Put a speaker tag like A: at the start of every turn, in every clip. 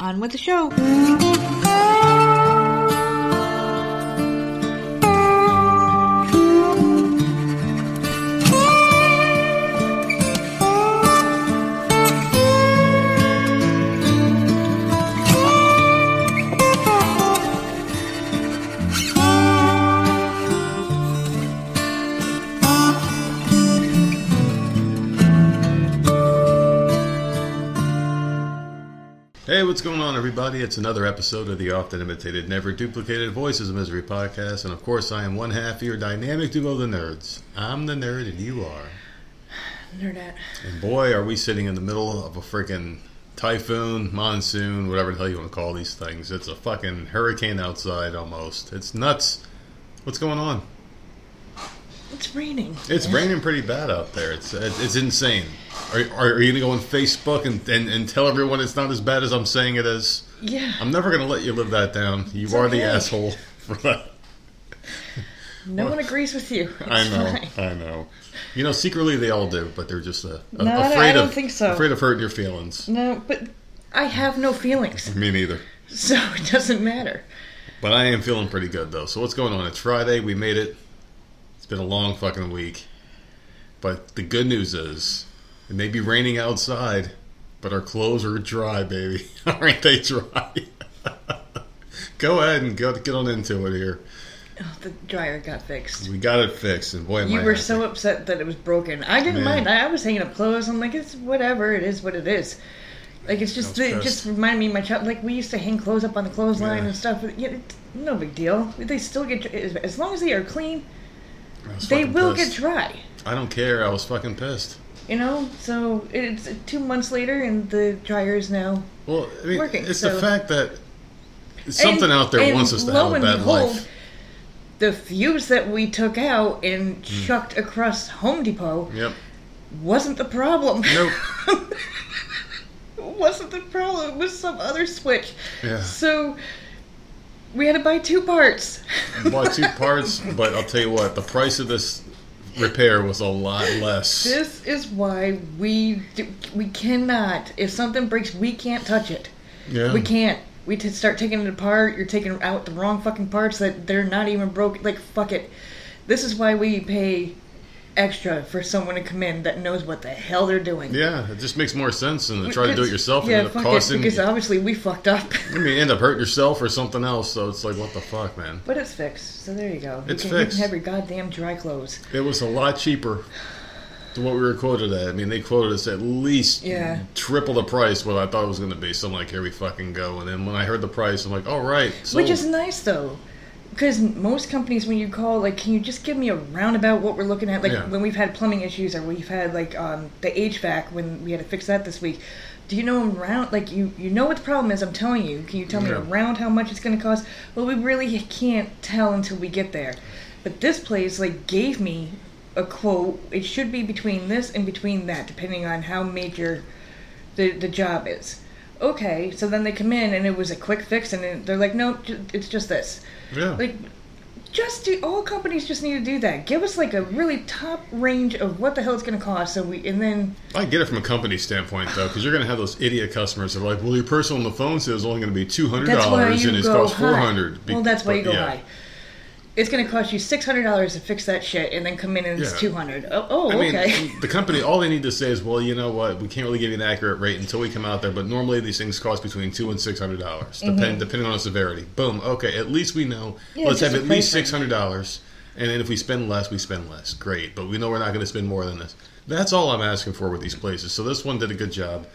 A: On with the show.
B: What's going on, everybody? It's another episode of the often imitated, never duplicated Voices of Misery podcast. And of course, I am one half of your dynamic duo, the nerds. I'm the nerd, and you are.
A: Nerdette.
B: And boy, are we sitting in the middle of a freaking typhoon, monsoon, whatever the hell you want to call these things. It's a fucking hurricane outside almost. It's nuts. What's going on?
A: It's raining.
B: It's raining pretty bad out there. It's it's insane. Are, are, are you going to go on Facebook and, and, and tell everyone it's not as bad as I'm saying it is?
A: Yeah.
B: I'm never going to let you live that down. You
A: It's
B: are the asshole for that.
A: no one agrees with you. It's
B: I know.
A: fine.
B: I know. You know, secretly they all do, but they're just uh,
A: No,
B: afraid
A: I don't
B: of
A: think so.
B: afraid of hurting your feelings.
A: No, but I have no feelings,
B: Me neither.
A: so it doesn't matter.
B: But I am feeling pretty good though. So what's going on? It's Friday. We made it. Been a long fucking week. But the good news is, it may be raining outside, but our clothes are dry, baby. Aren't they dry? Go ahead and go get on into it here.
A: Oh, the dryer got fixed.
B: We got it fixed, and boy,
A: You were
B: happy.
A: so upset that it was broken. I didn't
B: Man.
A: mind. I, was hanging up clothes. I'm like, it's whatever. It is what it is. Like it's just it just reminded me of my child. Like we used to hang clothes up on the clothesline
B: Yeah.
A: and stuff. It's no big deal. They still get as long as they are clean, they will
B: pissed.
A: get dry.
B: I don't care. I was fucking pissed.
A: You know. So it's two months later, and the dryer is now
B: Well, I mean,
A: Working,
B: it's
A: so-
B: the fact that something
A: And-
B: out there wants us to have a bad
A: behold,
B: life.
A: The fuse that we took out and
B: Hmm.
A: chucked across Home Depot
B: Yep.
A: wasn't the problem.
B: Nope.
A: It wasn't the problem. It was some other switch.
B: Yeah.
A: So we had to buy two parts.
B: Bought two parts, but I'll tell you what, the price of this repair was a lot less.
A: This is why we do, we cannot. If something breaks, we can't touch it.
B: yeah.
A: We can't. We t- start taking it apart. You're taking out the wrong fucking parts that they're not even broken. Like fuck it. This is why we pay extra for someone to come in that knows what the hell they're doing.
B: Yeah, it just makes more sense than to try to do it yourself and
A: Yeah,
B: end up costing.
A: it, because obviously we fucked up.
B: I mean, end up hurting yourself or something else. So it's like, what the fuck, man?
A: but it's fixed, so there you go. You
B: It's
A: can, You
B: fixed.
A: can have your goddamn dry clothes.
B: It was a lot cheaper than what we were quoted at. I mean, they quoted us at least
A: Yeah.
B: triple the price what I thought it was going to be. So I'm like, here we fucking go. And then when I heard the price, I'm like, all right. So
A: Which is nice though. Because most companies, when you call, like, can you just give me a roundabout what we're looking at? Like,
B: Yeah.
A: when we've had plumbing issues or we've had, like, um, the HVAC when we had to fix that this week. Do you know around, like, you, you know what the problem is? I'm telling you. Can you tell me
B: Yeah.
A: around how much it's going to cost? Well, we really can't tell until we get there. But this place, like, gave me a quote. It should be between this and between that, depending on how major the, the job is. Okay, so then they come in and it was a quick fix, and they're like, no, ju- it's just this.
B: Yeah.
A: Like, just do, all companies just need to do that. Give us like a really top range of what the hell it's going to cost, so we and then
B: I get it from a company standpoint though, because you're going to have those idiot customers that are like, "Well, your person on the phone says it's only going to be two hundred dollars and it's cost four hundred.
A: Well, that's why you go high. It's going to cost you six hundred dollars to fix that shit, and then come in and it's
B: Yeah.
A: two hundred. Oh, oh
B: I mean,
A: okay.
B: the company, all they need to say is, "Well, you know what? We can't really give you an accurate rate until we come out there. But normally these things cost between two and six hundred dollars, depend, depending on the severity." Boom. Okay, at least we know.
A: Mm-hmm. Yeah,
B: Let's have at least six hundred dollars, and then if we spend less, we spend less. Great, but we know we're not going to spend more than this. That's all I'm asking for with these places. So this one did a good job.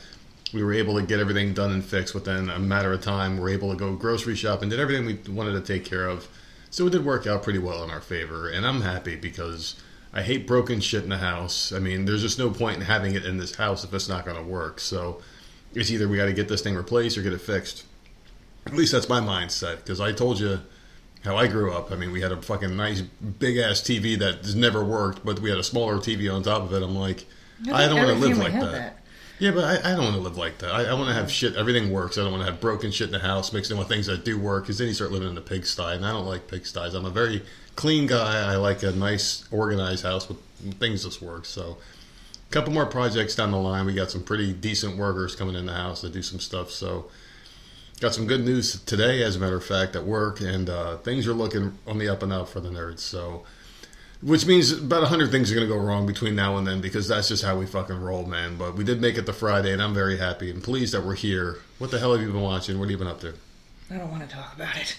B: We were able to get everything done and fixed within a matter of time. We are able to go grocery shop and did everything we wanted to take care of. So it did work out pretty well in our favor, and I'm happy because I hate broken shit in the house. I mean, there's just no point in having it in this house if it's not going to work. So it's either we got to get this thing replaced or get it fixed. At least that's my mindset because I told you how I grew up. I mean, we had a fucking nice big ass TV that never worked, but we had a smaller TV on top of it. I'm like, I, don't want to live like
A: had
B: that. Yeah, but I, I don't want to live like that. I, I want to have shit. Everything works. I don't want to have broken shit in the house mixed in with things that do work. Because then you start living in a pigsty, and I don't like pigsties. I'm a very clean guy. I like a nice, organized house with things that work. So, a couple more projects down the line. We got some pretty decent workers coming in the house to do some stuff. So, got some good news today, as a matter of fact, at work, and uh, things are looking on the up and up for the nerds. So, which means about hundred things are going to go wrong between now and then because that's just how we fucking roll, man. But we did make it to Friday, and I'm very happy and pleased that we're here. What the hell have you been watching? What have you been up to?
A: I don't want to talk about it.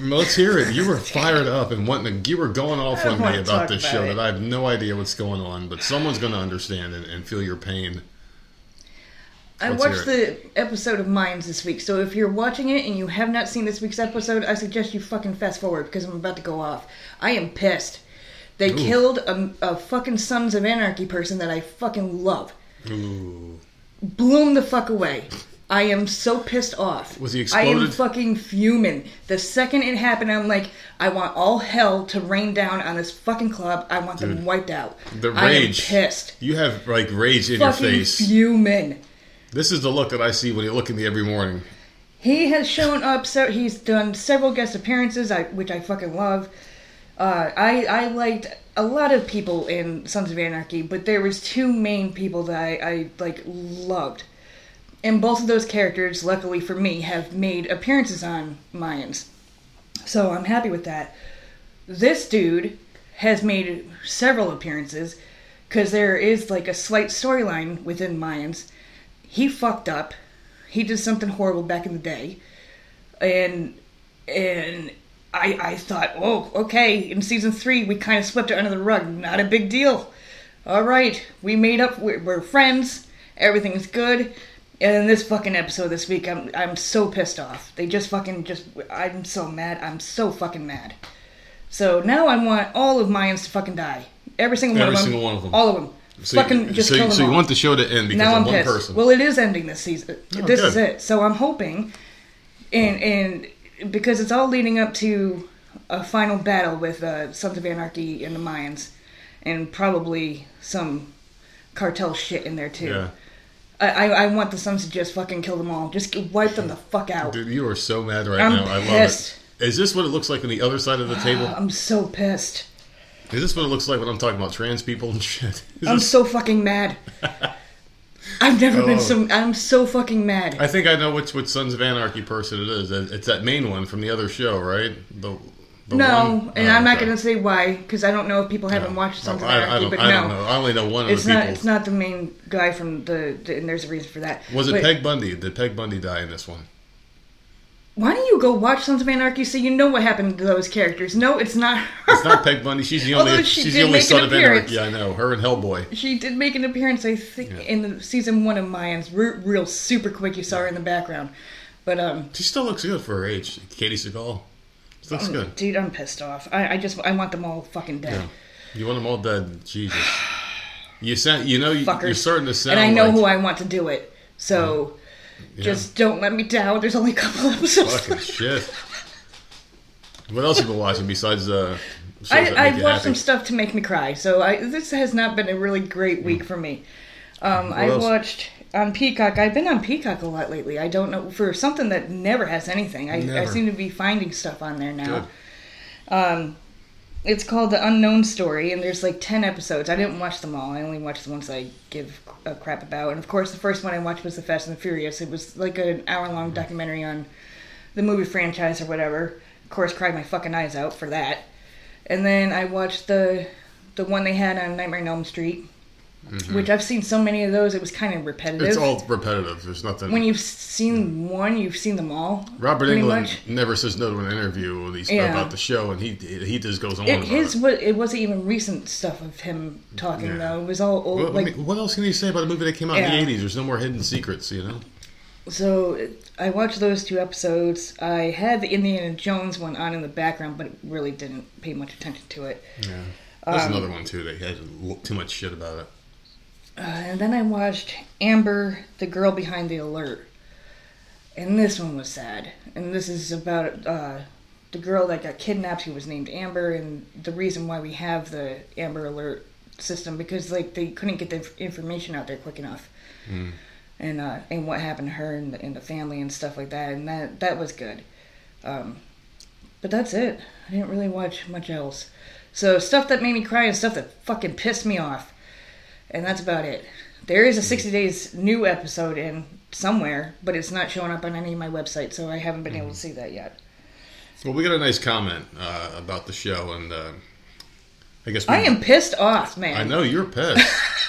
B: Let's hear it. You were fired up and wanting to, you were going off on me about this
A: about
B: show
A: it.
B: that I have no idea what's going on, but someone's going to understand and, and feel your pain.
A: I
B: Let's
A: watched the episode of Mayans this week, so if you're watching it and you have not seen this week's episode, I suggest you fucking fast forward because I'm about to go off. I am pissed. They
B: Ooh.
A: killed a, a fucking Sons of Anarchy person that I fucking love.
B: Ooh.
A: Blew him the fuck away. I am so pissed off.
B: Was he exploded?
A: I am fucking fuming. The second it happened, I'm like, I want all hell to rain down on this fucking club. I want them wiped out.
B: the rage.
A: I am pissed.
B: You have like rage in your
A: Fucking
B: face.
A: fuming.
B: This is the look that I see when you look at me every morning.
A: He has shown up. So he's done several guest appearances, I, which I fucking love. Uh, I I liked a lot of people in Sons of Anarchy, but there was two main people that I, I like loved, and both of those characters, luckily for me, have made appearances on Mayans, so I'm happy with that. This dude has made several appearances because there is like a slight storyline within Mayans. He fucked up. He did something horrible back in the day, and and I I thought, oh, okay. In season three, we kind of swept it under the rug. Not a big deal. All right, we made up. We're, we're friends. Everything's good. And in this fucking episode this week, I'm I'm so pissed off. They just fucking just. I'm so mad. I'm so fucking mad. So now I want all of Mayans to fucking die. Every single one
B: Every
A: of them.
B: single one of them.
A: All of them.
B: So,
A: fucking
B: you,
A: just
B: so,
A: kill them
B: so you
A: all.
B: want the show to end because
A: now
B: of
A: I'm
B: one
A: pissed.
B: person.
A: Well, it is ending this season.
B: Oh,
A: this
B: good.
A: is it. So I'm hoping, and and because it's all leading up to a final battle with uh, Sons of Anarchy and the Mayans, and probably some cartel shit in there too.
B: yeah.
A: I, I I want the Sons to just fucking kill them all. Just wipe them the fuck out.
B: Dude, you are so mad right
A: I'm
B: now. I love
A: pissed.
B: it. Is this what it looks like on the other side of the table?
A: I'm so pissed.
B: Is this what it looks like when I'm talking about trans people and shit? Is
A: I'm
B: this-
A: so fucking mad. I've never been
B: oh.
A: so. I'm so fucking mad.
B: I think I know which which Sons of Anarchy person it is. It's that main one from the other show, right? The, the
A: no,
B: one-
A: and
B: Oh,
A: I'm not
B: okay.
A: going to say why because I don't know if people haven't watched
B: No,
A: Sons of
B: I, I
A: Anarchy,
B: don't,
A: but
B: I
A: no.
B: don't know. I only know one of
A: It's
B: the
A: not.
B: people.
A: It's not the main guy from the, the. And there's a reason for that.
B: Was it
A: But
B: Peg Bundy? Did Peg Bundy die in this one?
A: Why don't you go watch Sons of Anarchy so you know what happened to those characters? No, it's not her.
B: It's not Peg Bundy. She's the only.
A: She
B: she's the only son of. Anarchy. I know her and Hellboy.
A: She did make an appearance, I think,
B: Yeah.
A: in the season one of Mayans. Real, real super quick. You saw her in the background, but um,
B: She still looks good for her age. Katey Sagal. She looks good.
A: dude, I'm pissed off. I, I just I want them all fucking dead.
B: Yeah. You want them all dead? Jesus. You sound. You know. you, you're starting to sound.
A: and I know
B: like,
A: who I want to do it. So
B: yeah.
A: Just don't let me down. There's only a couple episodes.
B: fucking shit. What else have you been watching besides uh?
A: I, I've watched
B: happy?
A: some stuff to make me cry, so I, this has not been a really great week for me. Um, I
B: else?
A: watched on Peacock. I've been on Peacock a lot lately. I don't know for something that never has anything. I, I seem to be finding stuff on there now. Um, it's called The Unknown Story, and there's like ten episodes. I didn't watch them all. I only watched the ones I give a crap about. And of course, the first one I watched was The Fast and the Furious. It was like an hour long mm-hmm. documentary on the movie franchise or whatever. Of course, cried my fucking eyes out for that. And then I watched the the one they had on Nightmare on Elm Street, which I've seen so many of those. It was kind of repetitive.
B: Mm-hmm. It's all repetitive. There's nothing.
A: when you've seen one, you've seen them all.
B: Robert Englund
A: much.
B: never says no to an interview when he's
A: Yeah.
B: about the show, and he he just goes on
A: It, his
B: it.
A: it wasn't even recent stuff of him talking
B: Yeah.
A: though. It was all old,
B: Well, I
A: like
B: mean, what else can you say about a movie that came out
A: Yeah.
B: in the '80s? There's no more hidden secrets, you know.
A: so. I watched those two episodes. I had the Indiana Jones one on in the background, but really didn't pay much attention to it.
B: Yeah, that's
A: Um,
B: another one too. They had too much shit about it.
A: Uh, and then I watched Amber, the girl behind the alert, and this one was sad. And this is about uh, the girl that got kidnapped, who was named Amber, and the reason why we have the Amber Alert system because like they couldn't get the information out there quick enough.
B: Mm.
A: And uh, and what happened to her and the, and the family and stuff like that, and that that was good. Um, but that's it. I didn't really watch much else. So stuff that made me cry and stuff that fucking pissed me off and that's about it. There is a 60 days new episode in somewhere, but it's not showing up on any of my websites, so I haven't been able
B: Mm-hmm.
A: to see that yet.
B: Well, we got a nice comment uh, about the show, and uh, I guess we,
A: I am pissed off, man.
B: I know you're pissed.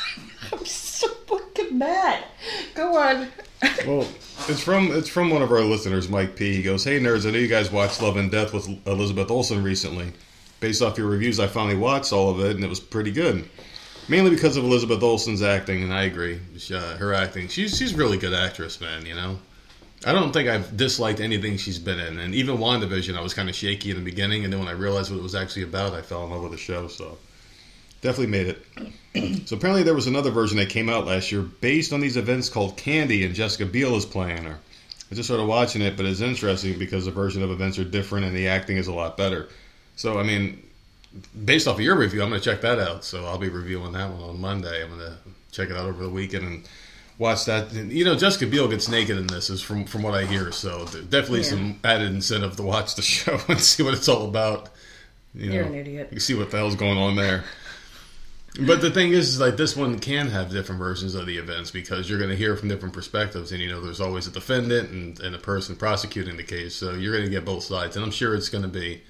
A: I'm so fucking mad. Go on.
B: well, it's from it's from one of our listeners, Mike P. He goes, "Hey nerds, I know you guys watched Love and Death with Elizabeth Olsen recently. Based off your reviews, I finally watched all of it, and it was pretty good. Mainly because of Elizabeth Olsen's acting, and I agree. She, uh, her acting, she's she's a really good actress, man. You know." I don't think I've disliked anything she's been in, and even WandaVision, I was kind of shaky in the beginning, and then when I realized what it was actually about, I fell in love with the show. So, definitely made it. so apparently, there was another version that came out last year based on these events called Candy, and Jessica Biel is playing her. I just started watching it, but it's interesting because the version of events are different, and the acting is a lot better. So, I mean, based off of your review, I'm going to check that out. So I'll be reviewing that one on Monday. I'm going to check it out over the weekend and watch that. You know, Jessica Biel gets naked in this, is from from what I hear. So definitely
A: Yeah.
B: some added incentive to watch the show and see what it's all about. You know,
A: You're an idiot.
B: You see what the hell's going on there. But the thing is, is like this one can have different versions of the events because you're going to hear from different perspectives, and you know, there's always a defendant and, and a person prosecuting the case, so you're going to get both sides, and I'm sure it's going to be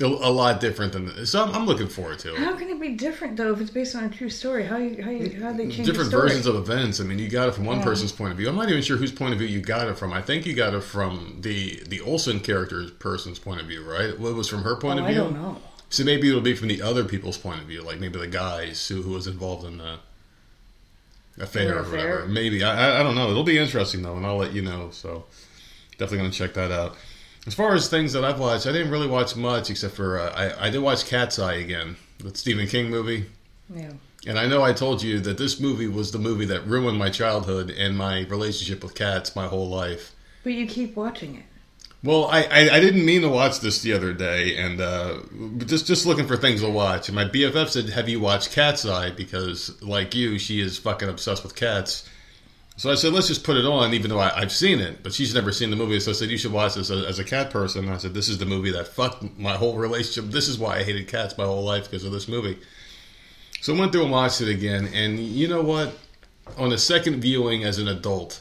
B: a, a lot different than. So I'm, I'm looking forward to it.
A: How can it be different though if it's based on a true story? How you, how you, how they change
B: different
A: the story?
B: versions of events. I mean, you got it from one
A: Yeah.
B: person's point of view. I'm not even sure whose point of view you got it from. I think you got it from the the Olsen character's person's point of view, right? What was from her point
A: Oh,
B: of view?
A: I don't know.
B: So maybe it'll be from the other people's point of view, like maybe the guys who, who was involved in the affair or
A: affair.
B: whatever. Maybe I, I I don't know. It'll be interesting though, and I'll let you know. So definitely gonna check that out. As far as things that I've watched, I didn't really watch much except for uh, I I did watch Cat's Eye again, the Stephen King movie.
A: Yeah.
B: And I know I told you that this movie was the movie that ruined my childhood and my relationship with cats my whole life.
A: But you keep watching it.
B: Well, I, I, I didn't mean to watch this the other day, and uh, just just looking for things to watch. And my BFF said, "Have you watched Cat's Eye?" Because, like you, she is fucking obsessed with cats. So I said, "Let's just put it on," even though I, I've seen it, but she's never seen the movie. So I said, "You should watch this as, as a cat person." And I said, "This is the movie that fucked my whole relationship. This is why I hated cats my whole life because of this movie." So I went through and watched it again, and you know what? On a second viewing as an adult,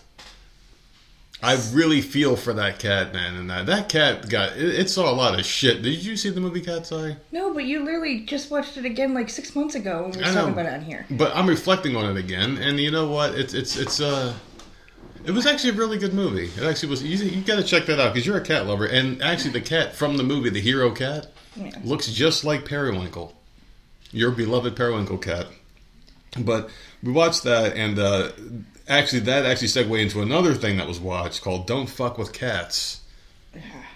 B: I really feel for that cat, man. And that, that cat got it, it saw a lot of shit. Did you see the movie Cat's Eye?
A: No, but you literally just watched it again like six months ago when we were
B: I know.
A: talking about it on here.
B: But I'm reflecting on it again, and you know what? It's it's it's uh, it was actually a really good movie. It actually was. You, you got to check that out because you're a cat lover, and actually the cat from the movie, the hero cat,
A: Yeah.
B: looks just like Periwinkle, your beloved Periwinkle cat. But we watched that, and uh, actually that actually segued into another thing that was watched called "Don't Fuck with Cats."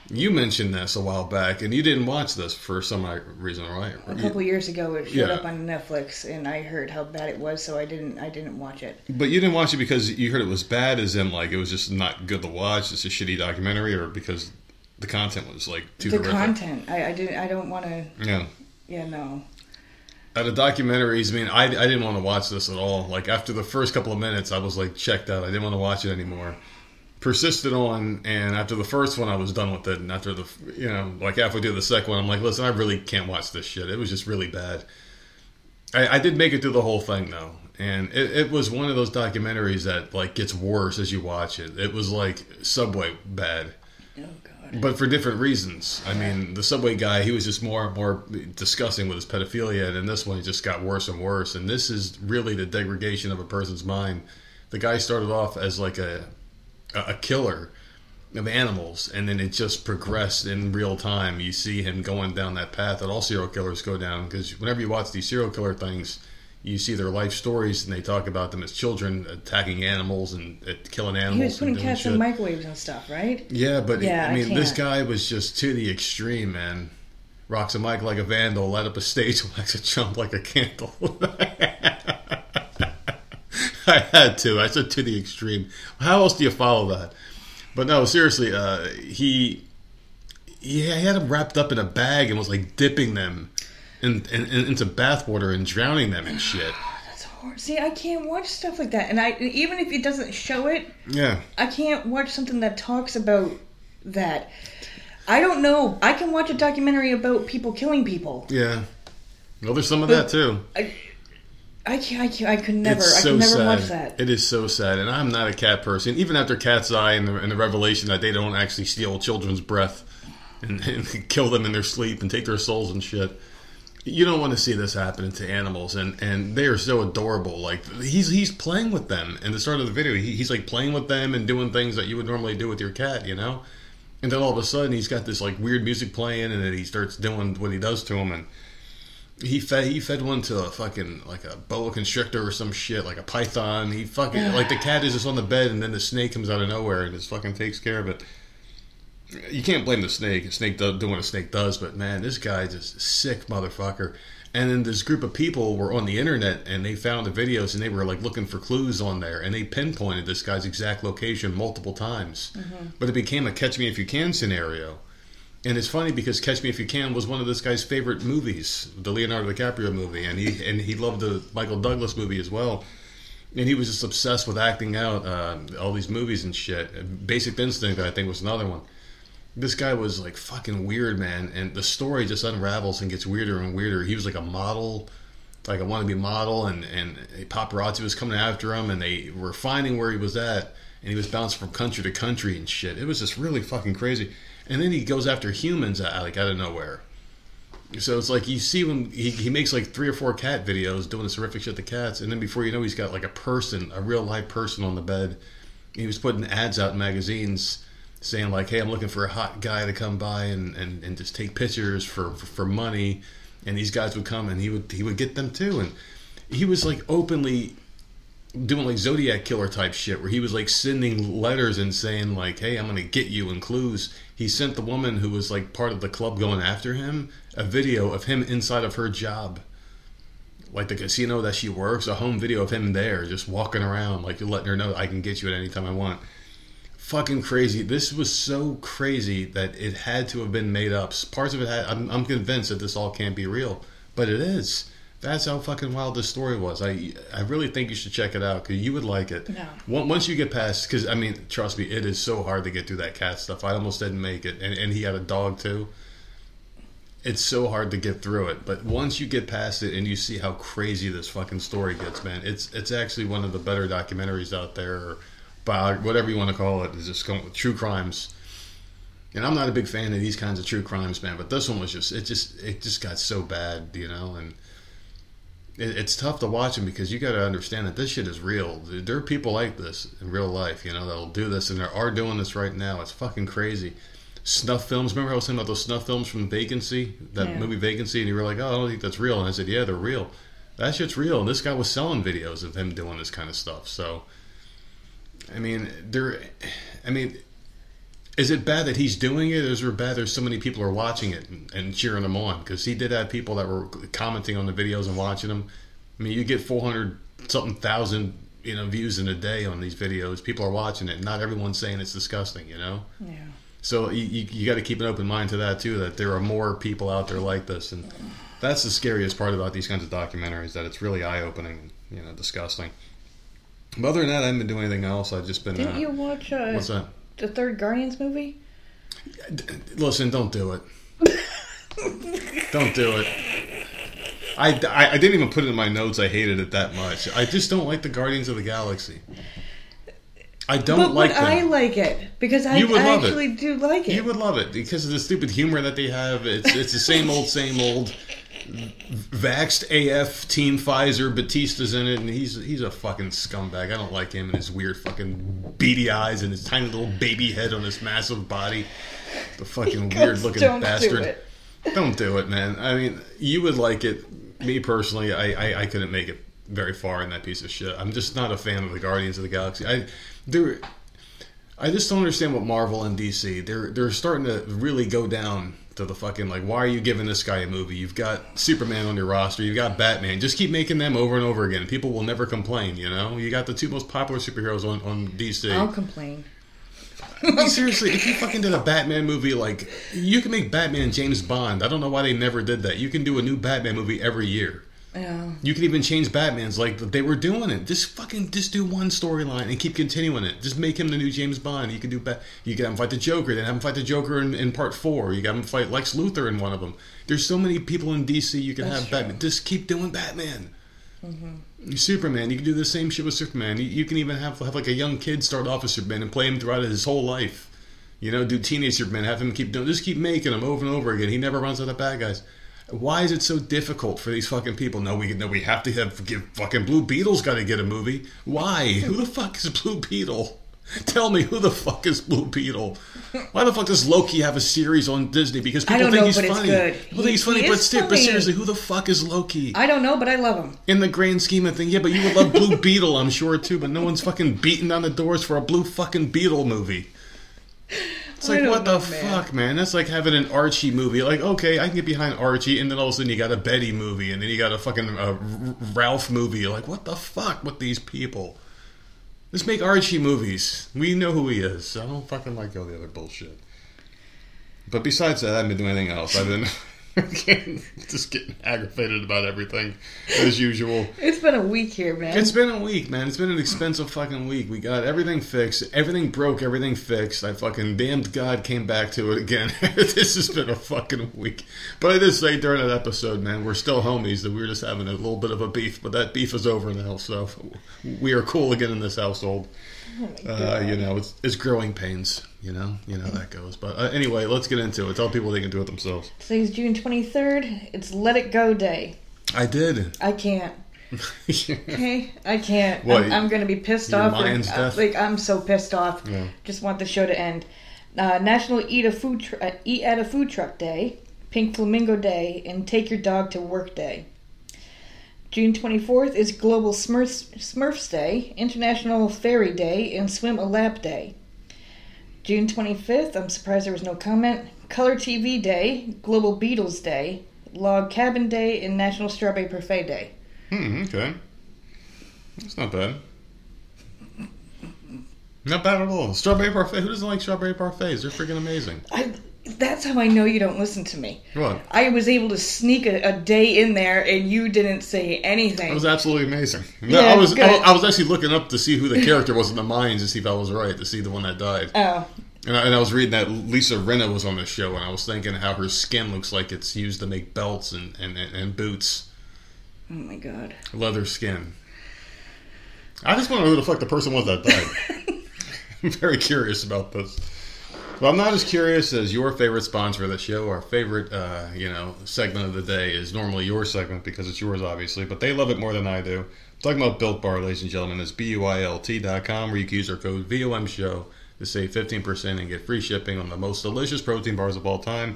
B: You mentioned this a while back, and you didn't watch this for some reason, right?
A: A couple years ago, it showed
B: Yeah.
A: up on Netflix, and I heard how bad it was, so I didn't. I didn't watch it.
B: But you didn't watch it because you heard it was bad, as in like it was just not good to watch. It's a shitty documentary, or because the content was like too
A: the
B: horrific.
A: content, I, I didn't. I don't want to.
B: Yeah.
A: Yeah, no.
B: Out of documentaries, I mean, I, I didn't want to watch this at all. Like after the first couple of minutes, I was like checked out. I didn't want to watch it anymore. Persisted on, and after the first one, I was done with it. And after the, you know, like halfway through the second one, I'm like, listen, I really can't watch this shit. It was just really bad. I, I did make it through the whole thing though, and it, it was one of those documentaries that like gets worse as you watch it. It was like Subway bad
A: God.
B: But for different reasons. I mean, the subway guy, he was just more and more disgusting with his pedophilia, and in this one, it just got worse and worse. And this is really the degradation of a person's mind. The guy started off as like a a killer of animals, and then it just progressed in real time. You see him going down that path that all serial killers go down, because whenever you watch these serial killer things. You see their life stories, and they talk about them as children attacking animals and uh, killing animals.
A: He was putting cats
B: shit.
A: in microwaves and stuff, right?
B: Yeah, but
A: Yeah,
B: I
A: I
B: mean, this guy was just to the extreme, man. Rocks a mic like a vandal, light up a stage, wax a chump like a candle. I had to. I said to the extreme. How else do you follow that? But no, seriously, uh, he he had them wrapped up in a bag and was like dipping them in, in, in, into bathwater and drowning them and shit.
A: That's horrible. See, I can't watch stuff like that, and I even if it doesn't show it,
B: Yeah,
A: I can't watch something that talks about that. I don't know. I can watch a documentary about people killing people.
B: yeah. Well, there's some of that too.
A: I, I can't, I, can't, I could never.
B: It's
A: I
B: so
A: could never
B: sad.
A: watch that.
B: It is so sad, and I'm not a cat person. Even after Cat's Eye and the, and the revelation that they don't actually steal children's breath and, and kill them in their sleep and take their souls and shit, you don't want to see this happening to animals. And, and they are so adorable. Like he's he's playing with them. In the start of the video, he, he's like playing with them and doing things that you would normally do with your cat, you know. And then all of a sudden, he's got this like weird music playing, and then he starts doing what he does to him, and he fed he fed one to a fucking like a boa constrictor or some shit, like a python. He fucking like the cat is just on the bed, and then the snake comes out of nowhere and just fucking takes care of it. You can't blame the snake. A snake does do what a snake does, but man, this guy just sick motherfucker. And then this group of people were on the internet and they found the videos and they were like looking for clues on there and they pinpointed this guy's exact location multiple times. But it became a catch me if you can scenario. And it's funny because Catch Me If You Can was one of this guy's favorite movies, the Leonardo DiCaprio movie, and he and he loved the Michael Douglas movie as well. And he was just obsessed with acting out uh, all these movies and shit. Basic Instinct, I think, was another one. This guy was like fucking weird, man, and the story just unravels and gets weirder and weirder. He was like a model, like a wannabe model, and and paparazzi was coming after him, and they were finding where he was at, and he was bouncing from country to country and shit. It was just really fucking crazy. And then he goes after humans uh, like out of nowhere. So it's like you see when he, he makes like three or four cat videos doing this horrific shit to cats, and then before you know, he's got like a person, a real live person on the bed. He was putting ads out in magazines saying like, "Hey, I'm looking for a hot guy to come by and, and, and just take pictures for, for for money," and these guys would come and he would he would get them too, and he was like openly doing like Zodiac killer type shit where he was like sending letters and saying like, "Hey, I'm gonna get you," and clues. He sent the woman who was like part of the club going after him a video of him inside of her job, like the casino that she works, a home video of him there just walking around, like letting her know I can get you at any time I want. Fucking crazy. This was so crazy that it had to have been made up. Parts of it had. I'm, I'm convinced that this all can't be real, but it is. That's how fucking wild this story was. I I really think you should check it out because you would like it.
A: No.
B: Once once you get past, because I mean, trust me, it is so hard to get through that cat stuff. I almost didn't make it, and, and he had a dog too. It's so hard to get through it, but once you get past it and you see how crazy this fucking story gets, man, it's it's actually one of the better documentaries out there, or bio, whatever you want to call it. Is just going with true crimes. And I'm not a big fan of these kinds of true crimes, man. But this one was just it just it just got so bad, you know, and it, it's tough to watch them because you got to understand that this shit is real. There are people like this in real life, you know, that'll do this, and there are doing this right now. It's fucking crazy. Snuff films. Remember I was saying about those snuff films from Vacancy, that
A: Yeah.
B: movie Vacancy, and you were like, "Oh, I don't think that's real," and I said, "Yeah, they're real. That shit's real." And this guy was selling videos of him doing this kind of stuff. So, I mean, there. I mean, is it bad that he's doing it, or is it bad there's so many people are watching it and, and cheering him on? Because he did have people that were commenting on the videos and watching them. I mean, you get 400 something thousand you know views in a day on these videos. People are watching it. Not everyone's saying it's disgusting, you know.
A: Yeah.
B: So you, you, you got to keep an open mind to that too. That there are more people out there like this, and that's the scariest part about these kinds of documentaries. That it's really eye opening, you know, disgusting. But other than that, I haven't been doing anything else. I've just been.
A: Didn't
B: uh,
A: you watch uh,
B: What's that?
A: the third Guardians movie?
B: Listen, don't do it. don't do it. I, I, I didn't even put it in my notes. I hated it that much. I just don't like the Guardians of the Galaxy. I don't
A: but
B: like
A: but. I like it because I, I
B: love it.
A: actually do like it.
B: You would love it because of the stupid humor that they have. It's it's the same old, same old. Vaxxed AF Team Pfizer Bautista's in it, and he's he's a fucking scumbag. I don't like him and his weird fucking beady eyes and his tiny little baby head on his massive body. The fucking weird looking
A: don't do
B: bastard.
A: it.
B: Don't do it, man. I mean, you would like it. Me personally, I, I, I couldn't make it very far in that piece of shit. I'm just not a fan of the Guardians of the Galaxy. I there, I just don't understand what Marvel and DC they're they're starting to really go down to the fucking like. Why are you giving this guy a movie? You've got Superman on your roster. You've got Batman. Just keep making them over and over again. People will never complain. You know, you got the two most popular superheroes on on DC.
A: I'll complain.
B: I mean, seriously, if you fucking did a Batman movie, like you can make Batman James Bond. I don't know why they never did that. You can do a new Batman movie every year.
A: Yeah.
B: You can even change Batman's like they were doing it. Just fucking just do one storyline and keep continuing it. Just make him the new James Bond. You can do ba- you can have him fight the Joker, then have him fight the Joker in, in part four. You got him fight Lex Luthor in one of them. There's so many people in DC you can
A: That's
B: have
A: true.
B: Batman. Just keep doing Batman. Mm-hmm. Superman, you can do the same shit with Superman. You, you can even have have like a young kid start off as Superman and play him throughout his whole life. You know, do teenage Superman, have him keep doing, just keep making him over and over again. He never runs out of bad guys. Why is it so difficult for these fucking people? No, we no, we have to have give fucking Blue Beetle's got to get a movie. Why? Who the fuck is Blue Beetle? Tell me who the fuck is Blue Beetle? Why the fuck does Loki have a series on Disney? Because people think
A: know,
B: he's funny. People
A: He-
B: think he's funny,
A: he
B: but,
A: is
B: sti- but seriously, who the fuck is Loki?
A: I don't know, but I love him.
B: In the grand scheme of things, yeah, but you would love Blue Beetle, I'm sure too. But no one's fucking beating down the doors for a Blue fucking Beetle movie. It's like what the
A: man.
B: fuck, man? That's like having an Archie movie. Like, okay, I can get behind Archie, and then all of a sudden you got a Betty movie, and then you got a fucking uh, R- Ralph movie. You're like, what the fuck with these people? Let's make Archie movies. We know who he is. I don't fucking like all the other bullshit. But besides that, I haven't been doing anything else. I've been just getting aggravated about everything as usual.
A: It's been a week here, man.
B: It's been a week, man. It's been an expensive fucking week. We got everything fixed. Everything broke. Everything fixed. I fucking damned God came back to it again. this has been a fucking week. But I did say during that episode, man, we're still homies. That we were just having a little bit of a beef, but that beef is over now. So we are cool again in this household.
A: Oh
B: Uh, you know, it's it's growing pains. You know, you know that goes. But uh, anyway, let's get into it. Tell people they can do it themselves.
A: Today's June 23rd. It's Let It Go Day.
B: I did.
A: I can't. Okay, I can't.
B: What,
A: I'm, I'm going to be pissed off.
B: mind's
A: like,
B: deaf?
A: like I'm so pissed off.
B: Yeah.
A: Just want the show to end. Uh, National Eat a Food tr- uh, Eat at a Food Truck Day, Pink Flamingo Day, and Take Your Dog to Work Day. June 24th is Global Smurfs, Smurfs Day, International Fairy Day, and Swim a Lap Day. June 25th, I'm surprised there was no comment. Color TV Day, Global Beatles Day, Log Cabin Day, and National Strawberry Parfait Day.
B: Hmm, okay. That's not bad. Not bad at all. Strawberry parfait. Who doesn't like strawberry parfaits? They're freaking amazing.
A: I, that's how I know you don't listen to me.
B: What?
A: I was able to sneak a, a day in there, and you didn't say anything.
B: That was absolutely amazing. No,
A: Yeah,
B: I was. I, I was actually looking up to see who the character was in the Mayans to see if I was right to see the one that died.
A: oh,
B: And I, and I was reading that Lisa Rinna was on the show, and I was thinking how her skin looks like it's used to make belts and, and, and, and boots,
A: oh my god.
B: leather skin. I just want to know who the fuck the person was that died. I'm very curious about this. Well, I'm not as curious as your favorite sponsor of the show. Our favorite, uh, you know, segment of the day is normally your segment because it's yours, obviously, but they love it more than I do. I'm talking about Built Bar, ladies and gentlemen. It's B-U-I-L-T.com where you can use our code VOM Show to save 15% and get free shipping on the most delicious protein bars of all time.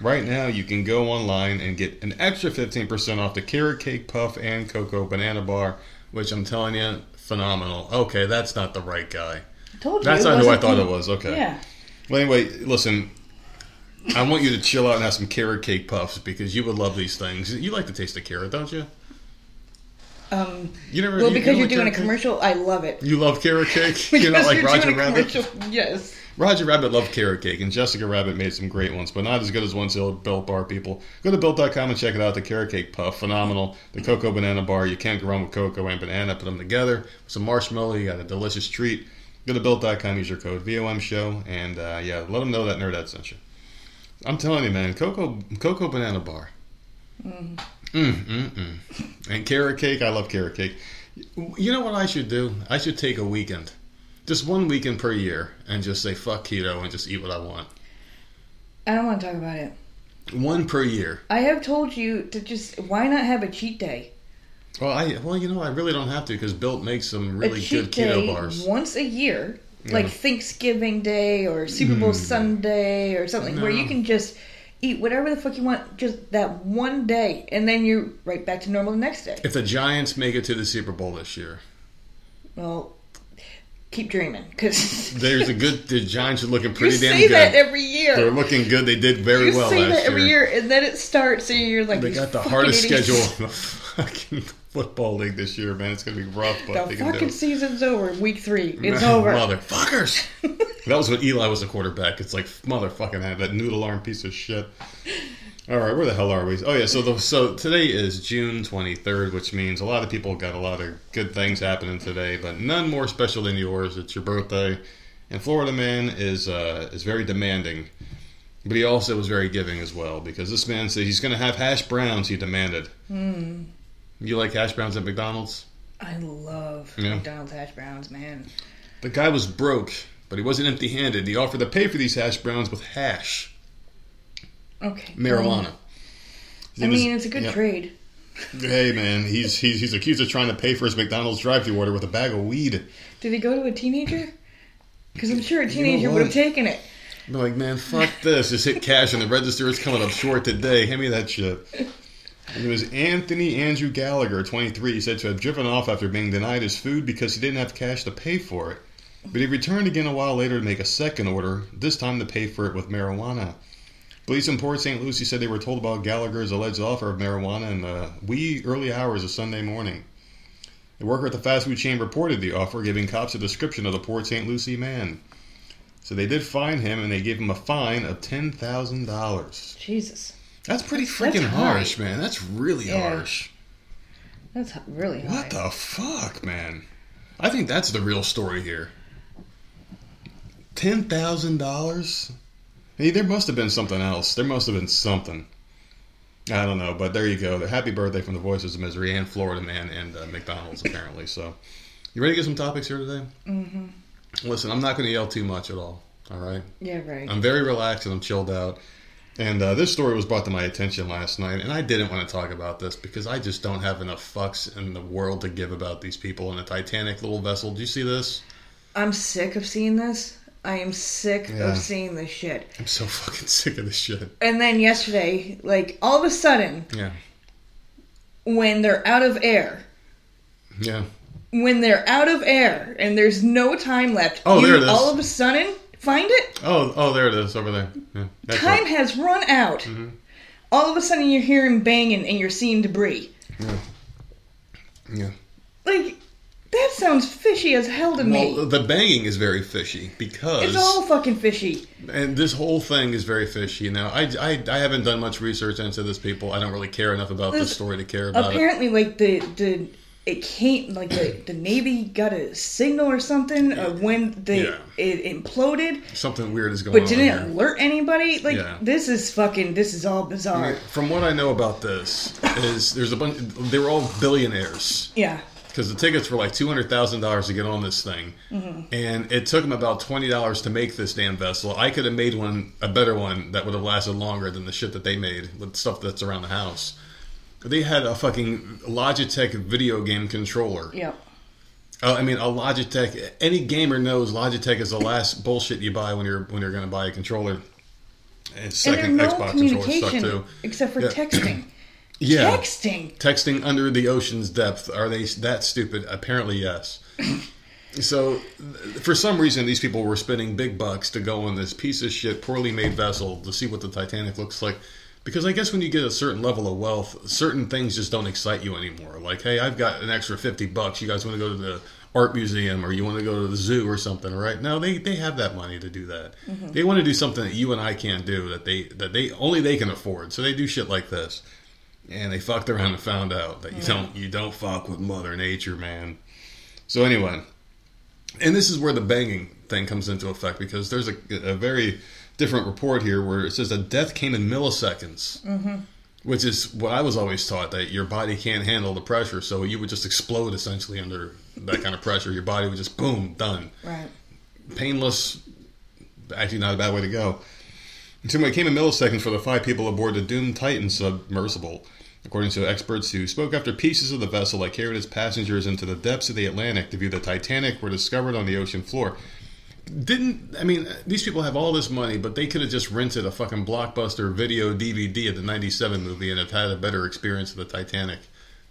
B: Right now, you can go online and get an extra 15% off the carrot cake puff and cocoa banana bar, which I'm telling you, phenomenal. Okay, that's not the right guy.
A: I told you.
B: That's not who I thought
A: you.
B: it was. Okay.
A: Yeah.
B: Well, anyway, listen. I want you to chill out and have some carrot cake puffs because you would love these things. You like the taste of carrot, don't you?
A: Um,
B: You never.
A: well,
B: you-
A: because
B: you
A: you're doing a
B: carrot cake?
A: commercial, I love it.
B: You love carrot cake. you're not like Roger
A: doing a
B: Rabbit.
A: commercial- Yes.
B: Roger Rabbit loved carrot cake, and Jessica Rabbit made some great ones, but not as good as ones the old Built Bar people. Go to Built.com and check it out. The carrot cake puff, phenomenal. The cocoa banana bar, you can't go wrong with cocoa and banana. Put them together. Some marshmallow, you got a delicious treat. Go to Built.com, use your code VOM Show, and uh, yeah, let them know that Nerdette sent you. I'm telling you, man, cocoa cocoa banana bar. Mm, mm, mm. And carrot cake, I love carrot cake. You know what I should do? I should take a weekend just one weekend per year and just say fuck keto and just eat what I want.
A: I don't want to talk about it.
B: One per year.
A: I have told you to just why not have a cheat day?
B: Well, I well you know I really don't have to because Built makes some really good keto bars.
A: once a year,
B: Yeah.
A: like Thanksgiving Day or Super Bowl
B: Mm.
A: Sunday or something, where you can just eat whatever the fuck you want just that one day, and then you're right back to normal the next day.
B: If the Giants make it to the Super Bowl this year,
A: Well, keep dreaming because
B: there's a good. The Giants are looking
A: you
B: pretty damn
A: say
B: good.
A: that every year.
B: They're looking good. They did very
A: you
B: well
A: say
B: last
A: that every
B: year.
A: year, and then it starts, and you're like,
B: They got the hardest
A: idiots."
B: schedule in the fucking football league this year, man. It's gonna be rough, but
A: The fucking season's over. Week three, it's over.
B: Motherfuckers. that was when Eli was a quarterback. It's like motherfucking had that noodle arm piece of shit. All right, where the hell are we? Oh yeah, so the, so today is June 23rd, which means a lot of people got a lot of good things happening today, but none more special than yours. It's your birthday, and Florida man is uh, is very demanding, but he also was very giving as well because this man said he's going to have hash browns. He demanded. You like hash browns at McDonald's?
A: I love
B: Yeah.
A: McDonald's hash browns, man.
B: The guy was broke, but he wasn't empty handed. He offered to pay for these hash browns with hash,
A: Okay.
B: marijuana.
A: I
B: was-
A: mean, it's a good
B: yeah.
A: trade.
B: Hey man, he's, he's he's accused of trying to pay for his McDonald's drive-through order with a bag of weed.
A: Did he go to a teenager? Because I'm sure a
B: know
A: teenager would have taken it.
B: I'm like, man, fuck this. Just hit cash and the register is coming up short today. Hand me that shit. And it was Anthony Andrew Gallagher, 23. He said to have driven off after being denied his food because he didn't have cash to pay for it. But he returned again a while later to make a second order, this time to pay for it with marijuana. Police in Port St. Lucie said they were told about Gallagher's alleged offer of marijuana in the wee early hours of Sunday morning. The worker at the fast food chain reported the offer, giving cops a description of the Port St. Lucie man. So they did fine him, and they gave him a fine of ten thousand dollars.
A: Jesus.
B: That's pretty freaking
A: high.
B: harsh, man. That's really
A: Yeah.
B: harsh.
A: That's really.
B: What the fuck, man? I think that's the real story here. Ten thousand dollars? Hey, there must have been something else. There must have been something. I don't know, but there you go. The happy birthday from the Voices of Misery and Florida Man and uh, McDonald's apparently. So, you ready to get some topics here today?
A: Mm-hmm.
B: Listen, I'm not going to yell too much at all. All right.
A: Yeah, right.
B: I'm very relaxed and I'm chilled out. And uh, this story was brought to my attention last night, and I didn't want to talk about this because I just don't have enough fucks in the world to give about these people in a Titanic little vessel. Do you see this?
A: I'm sick of seeing this. I am sick
B: Yeah.
A: of seeing this shit.
B: I'm so fucking sick of this shit.
A: And then yesterday, like all of a sudden,
B: Yeah,
A: when they're out of air,
B: yeah.
A: when they're out of air and there's no time left,
B: Oh,
A: you
B: there it is.
A: all of a sudden find it.
B: Oh, oh, there it is over there. Yeah,
A: Time
B: right.
A: has run out.
B: Mhm.
A: All of a sudden, you're hearing banging and you're seeing debris.
B: Yeah.
A: Like that sounds fishy as hell to me.
B: Well, the banging is very fishy because
A: It's all fucking fishy.
B: and this whole thing is very fishy. Now, I, I, I haven't done much research into this people. I don't really care enough about this
A: This-
B: story to care about it.
A: Apparently, like the the it came like the, the Navy got a signal or something of when they
B: Yeah.
A: it imploded,
B: Something weird is going
A: but
B: on But
A: didn't
B: here.
A: alert anybody. Like
B: Yeah.
A: this is fucking this is all bizarre.
B: From what I know about this, is there's a bunch. They were all billionaires
A: Yeah,
B: because the tickets were like two hundred thousand dollars to get on this thing, mm-hmm. and it took them about twenty dollars to make this damn vessel. I could have made one a better one that would have lasted longer than the shit that they made with stuff that's around the house. They had a fucking Logitech video game controller.
A: yeah.
B: Uh, oh, I mean, a Logitech. Any gamer knows Logitech is the last bullshit you buy when you're when you're going to buy a controller. And
A: And
B: second
A: there's no
B: Xbox controller suck
A: communication
B: too.
A: except for
B: Yeah.
A: texting.
B: Yeah,
A: Texting.
B: texting under the ocean's depth. Are they that stupid? Apparently, yes. so, th- for some reason, these people were spending big bucks to go on this piece of shit, poorly made vessel to see what the Titanic looks like. Because I guess when you get a certain level of wealth, certain things just don't excite you anymore. Like, hey, I've got an extra fifty bucks. You guys want to go to the art museum or you want to go to the zoo or something, right? No, they they have that money to do that. Mm-hmm. They want to do something that you and I can't do that they that they only they can afford. So they do shit like this and they fucked around and found out that you don't you don't fuck with Mother Nature, man. So anyway, and this is where the banging thing comes into effect because there's a, a very different report here where it says that death came in milliseconds, mm-hmm. which is what I was always taught that your body can't handle the pressure, so you would just explode essentially under that kind of pressure. Your body would just boom done
A: Right.
B: painless. Actually, not a bad way to go. So it came in milliseconds for the five people aboard the doomed Titan submersible, according to experts who spoke after pieces of the vessel that carried its passengers into the depths of the Atlantic to view the Titanic were discovered on the ocean floor. Didn't I mean these people have all this money, but they could have just rented a fucking blockbuster video DVD of the '97 movie and have had a better experience of the Titanic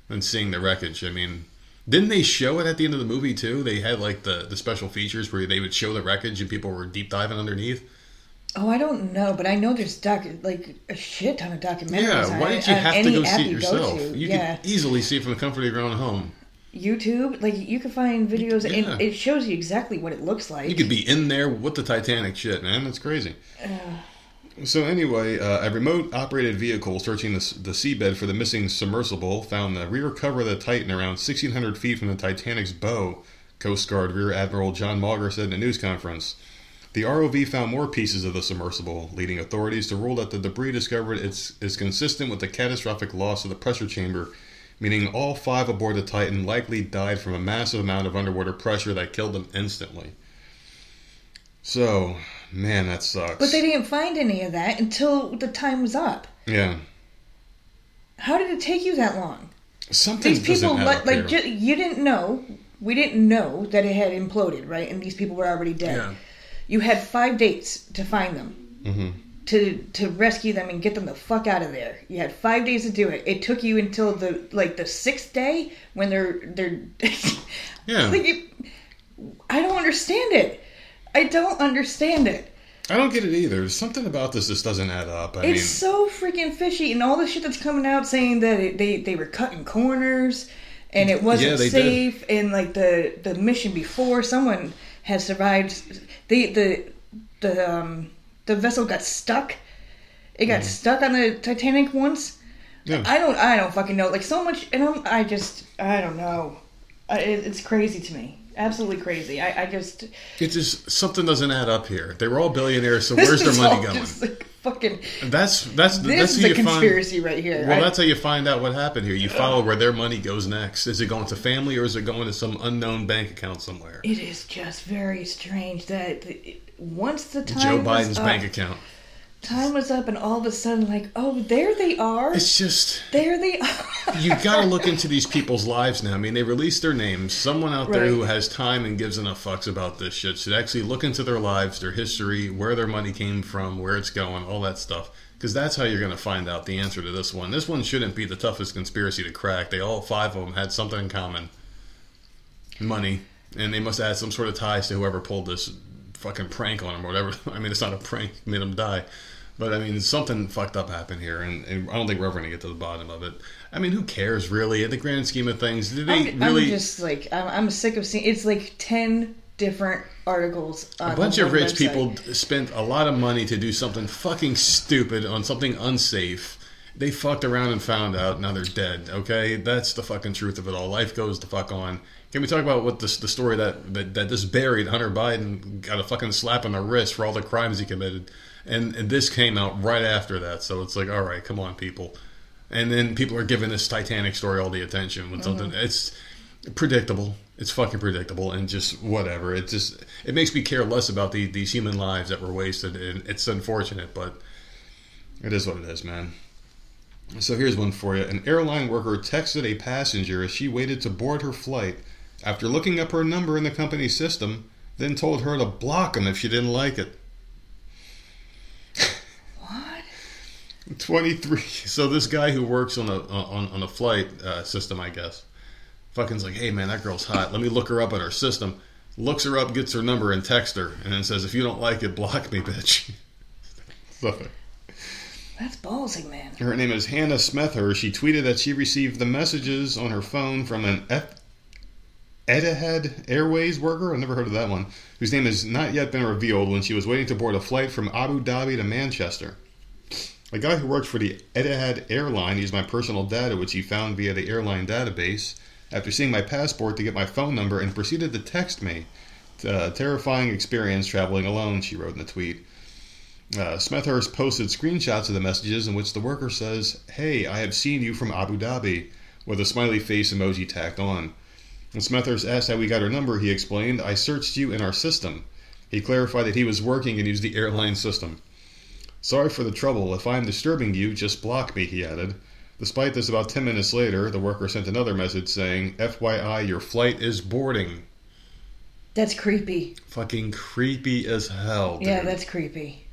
B: than seeing the wreckage. I mean, didn't they show it at the end of the movie too? They had like the the special features where they would show the wreckage and people were deep diving underneath.
A: Oh, I don't know, but I know there's doc like a shit ton of documentaries.
B: Yeah, why did you have to go see it yourself? You
A: yeah,
B: could easily see it from the comfort of your own home.
A: YouTube, like you can find videos,
B: Yeah.
A: and it shows you exactly what it looks like.
B: You could be in there with the Titanic shit, man. That's crazy. So anyway, uh, a remote operated vehicle searching the, the seabed for the missing submersible found the rear cover of the Titan around 1,600 feet from the Titanic's bow. Coast Guard Rear Admiral John Mauger said in a news conference. The ROV found more pieces of the submersible, leading authorities to rule that the debris discovered is, is consistent with the catastrophic loss of the pressure chamber meaning all five aboard the Titan likely died from a massive amount of underwater pressure that killed them instantly. So, man, that sucks.
A: But they didn't find any of that until the time was up.
B: yeah,
A: How did it take you that long?
B: something
A: These people, like, like ju- you didn't know. We didn't know that it had imploded, right? And these people were already dead.
B: Yeah.
A: You had five dates to find them,
B: Mhm.
A: To to rescue them and get them the fuck out of there. You had five days to do it. It took you until the like the sixth day when they're they're.
B: Yeah.
A: like it, I don't understand it. I don't understand it.
B: I don't get it either. Something about this just doesn't add up. I
A: It's
B: mean,
A: so freaking fishy, and all the shit that's coming out saying that it, they they were cutting corners, and it wasn't
B: Yeah, they did.
A: safe, and like the the mission before, someone has survived. The the the um the vessel got stuck. It got mm-hmm. stuck on the Titanic once.
B: Yeah.
A: I don't I don't fucking know. Like so much, and I'm, I just I don't know. I, it, it's crazy to me. Absolutely crazy. I, I just
B: It just something doesn't add up here. They were all billionaires, so where's their money going?
A: Just like fucking.
B: That's that's
A: This
B: that's
A: is a
B: you find.
A: conspiracy right here.
B: Well,
A: I-
B: that's how you find out what happened here. You follow where their money goes next. Is it going to family or is it going to some unknown bank account somewhere?
A: It is just very strange that the- once the time
B: Joe
A: was
B: Biden's
A: up,
B: bank account.
A: time was up, and all of a sudden, like, oh, there they are.
B: It's just
A: there they are.
B: you got to look into these people's lives now. I mean, they released their names. Someone out there who has time and gives enough fucks about this shit should actually look into their lives, their history, where their money came from, where it's going, all that stuff. Because that's how you're going to find out the answer to this one. This one shouldn't be the toughest conspiracy to crack. They all five of them had something in common: money, and they must have had some sort of ties to whoever pulled this fucking prank on them or whatever. I mean, it's not a prank; made them die. But I mean, something fucked up happened here, and, and I don't think we're ever going to get to the bottom of it. I mean, who cares really? In the grand scheme of things, did they
A: I'm,
B: really?
A: I'm just like I'm, I'm sick of seeing. It's like ten different articles. On
B: a bunch of rich
A: website.
B: people spent a lot of money to do something fucking stupid on something unsafe. They fucked around and found out. Now they're dead. Okay, that's the fucking truth of it all. Life goes the fuck on. Can we talk about what this the story that that, that just buried Hunter Biden got a fucking slap on the wrist for all the crimes he committed, and, and this came out right after that. So it's like, all right, come on, people. And then people are giving this Titanic story all the attention when something mm-hmm. it's predictable. It's fucking predictable and just whatever. It just it makes me care less about the, these human lives that were wasted, and it's unfortunate, but it is what it is, man. So here's one for you. An airline worker texted a passenger as she waited to board her flight after looking up her number in the company system, then told her to block him if she didn't like it.
A: What?
B: 23. So this guy who works on a on, on a flight uh, system, I guess, fucking's like, hey man, that girl's hot. Let me look her up on her system. Looks her up, gets her number, and texts her, and then says, if you don't like it, block me, bitch. So,
A: That's ballsy, man.
B: her name is Hannah Smethurst. She tweeted that she received the messages on her phone from an F- Etihad Airways worker. I've never heard of that one. Whose name has not yet been revealed when she was waiting to board a flight from Abu Dhabi to Manchester. A guy who worked for the Etihad airline used my personal data, which he found via the airline database, after seeing my passport to get my phone number and proceeded to text me. Uh, terrifying experience traveling alone, she wrote in the tweet. Uh, Smethurst posted screenshots of the messages in which the worker says, Hey, I have seen you from Abu Dhabi, with a smiley face emoji tacked on. When Smethurst asked how we got her number, he explained, I searched you in our system. He clarified that he was working and used the airline system. Sorry for the trouble. If I am disturbing you, just block me, he added. Despite this, about 10 minutes later, the worker sent another message saying, FYI, your flight is boarding.
A: That's creepy.
B: Fucking creepy as hell, dude.
A: Yeah, that's creepy.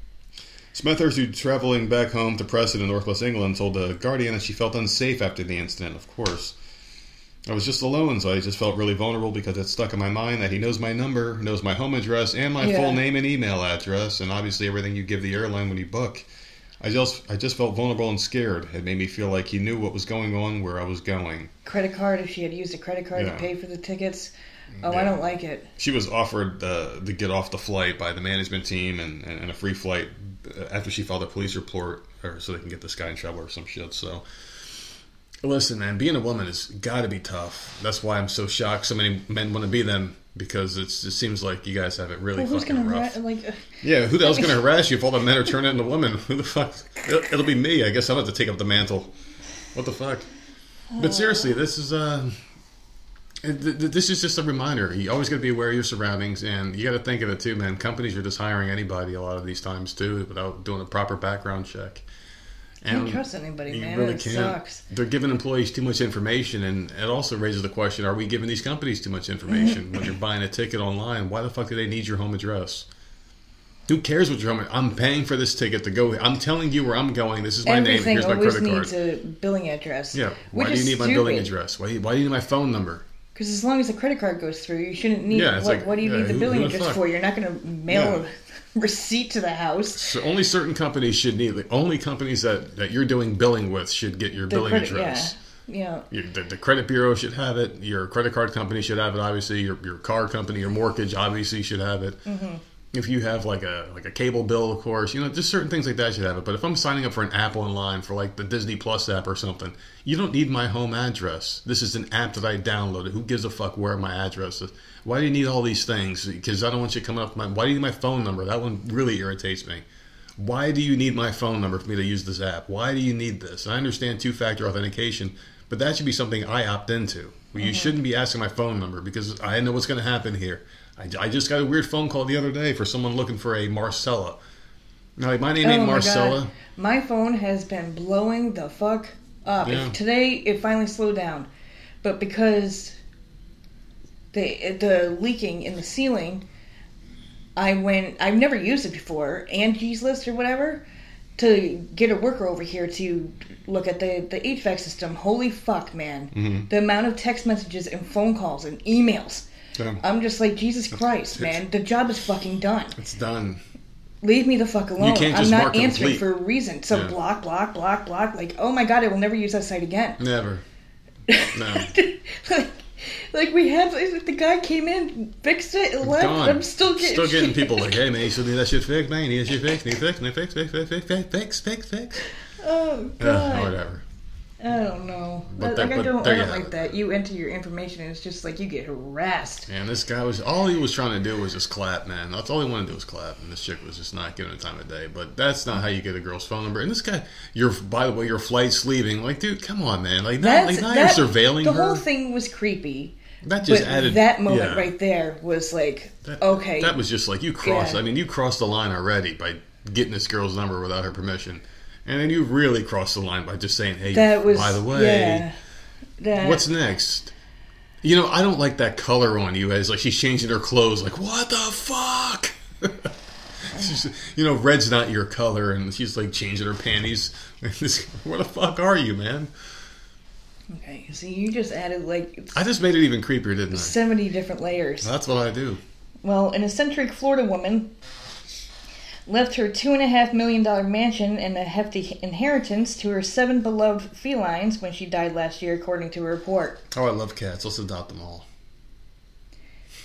B: Smethurst, who's traveling back home to Preston in northwest England, told the Guardian that she felt unsafe after the incident, of course. I was just alone, so I just felt really vulnerable because it stuck in my mind that he knows my number, knows my home address, and my
A: Yeah.
B: full name and email address, and obviously everything you give the airline when you book. I just, I just felt vulnerable and scared. It made me feel like he knew what was going on, where I was going.
A: Credit card. If she had used a credit card
B: Yeah.
A: to pay for the tickets. Oh,
B: Yeah.
A: I don't like it.
B: She was offered uh, to get off the flight by the management team and, and, and a free flight uh, after she filed a police report, or so they can get this guy in trouble or some shit. So, listen, man, being a woman has got to be tough. That's why I'm so shocked so many men want to be them because it's, it seems like you guys have it really
A: Well, who's
B: fucking
A: gonna
B: rough.
A: ra- like? Uh,
B: yeah, who the hell's going to harass you if all the men are turning into women? Who the fuck? It'll, it'll be me. I guess I'm going to take up the mantle. What the fuck? But seriously, this is uh, th- th- this is just a reminder. You always got to be aware of your surroundings, and you got to think of it too, man. Companies are just hiring anybody a lot of these times too, without doing a proper background check.
A: Can't trust anybody,
B: you
A: man.
B: really
A: it
B: can't.
A: sucks.
B: They're giving employees too much information, and it also raises the question: Are we giving these companies too much information when you're buying a ticket online? Why the fuck do they need your home address? Who cares what your home? I'm paying for this ticket to go. I'm telling you where I'm going. This is my name. Here's my credit card.
A: needs a billing address.
B: Yeah. Why do you need my billing address? Why, why do you need my phone number?
A: Because as long as the credit card goes through, you shouldn't need.
B: Yeah,
A: what,
B: like,
A: what do you
B: yeah,
A: need the billing address for? You're not going to mail a receipt to the house.
B: So only certain companies should need. The only companies that, that you're doing billing with should get your
A: The
B: billing
A: credit,
B: address.
A: yeah, yeah.
B: Your, the, the credit bureau should have it. Your credit card company should have it. Obviously, your, your car company, your mortgage obviously should have it.
A: Mm-hmm.
B: If you have like a like a cable bill, of course, you know, just certain things like that should have it. But if I'm signing up for an app online for like the Disney Plus app or something, you don't need my home address. This is an app that I downloaded. Who gives a fuck where my address is? Why do you need all these things? Because I don't want you coming up my. Why do you need my phone number? That one really irritates me. Why do you need my phone number for me to use this app? Why do you need this? I understand two factor authentication, but that should be something I opt into. Well, you mm-hmm. shouldn't be asking my phone number because I know what's going to happen here. I, I just got a weird phone call the other day for someone looking for a Marcella. My name ain't
A: oh my
B: Marcella.
A: god, my phone has been blowing the fuck up.
B: Yeah.
A: Today it finally slowed down, but because the the leaking in the ceiling, I went. I've never used it before, Angie's List or whatever, to get a worker over here to look at the the HVAC system. Holy fuck, man!
B: Mhm.
A: The amount of text messages and phone calls and emails.
B: Yeah.
A: I'm just like Jesus Christ, man. The job is fucking done.
B: It's done.
A: Leave me the fuck alone. I'm not answering
B: complete.
A: for a reason. So
B: Yeah.
A: block, block, block, block. Like, oh my god, I will never use that site again.
B: Never. No.
A: like, like we had the guy came in, fixed it, and left.
B: Gone.
A: I'm still getting
B: Still getting people like, hey man, you still need that shit fixed, man. You need that shit fixed. Need fixed. Need fixed. Fix. Fix. Fix. Fix. Fix. Fix. Fix.
A: Oh god,
B: whatever.
A: I don't know.
B: But
A: like
B: that-
A: I don't, I don't like that. You enter your information, and it's just like you get harassed.
B: And this guy was all he was trying to do was just clap, man. That's all he wanted to do was clap, and this chick was just not giving it time of day. But that's not how you get a girl's phone number. And this guy, your by the way, your flight's leaving. Like, dude, come on, man. Like, now, like now
A: that-
B: you're surveilling
A: The
B: her.
A: whole thing was creepy.
B: that just
A: but
B: added
A: that moment
B: yeah.
A: right there was like,
B: That,
A: okay,
B: that was just like you crossed.
A: Yeah.
B: I mean, you crossed the line already by getting this girl's number without her permission, and then you really crossed the line by just saying, "Hey,
A: that was
B: by the way,
A: yeah. That,
B: what's next?" You know, I don't like that color on you. As like she's changing her clothes. Like, what the fuck? she's, you know, red's not your color, and she's like changing her panties. Where the fuck are you, man?
A: Okay, so you just added like
B: I just made it even creepier, didn't I?
A: 70 different layers.
B: That's what I do.
A: Well, an eccentric Florida woman left her $2.5 million mansion and a hefty inheritance to her seven beloved felines when she died last year, according to a report.
B: Oh, I love cats. Let's adopt them all.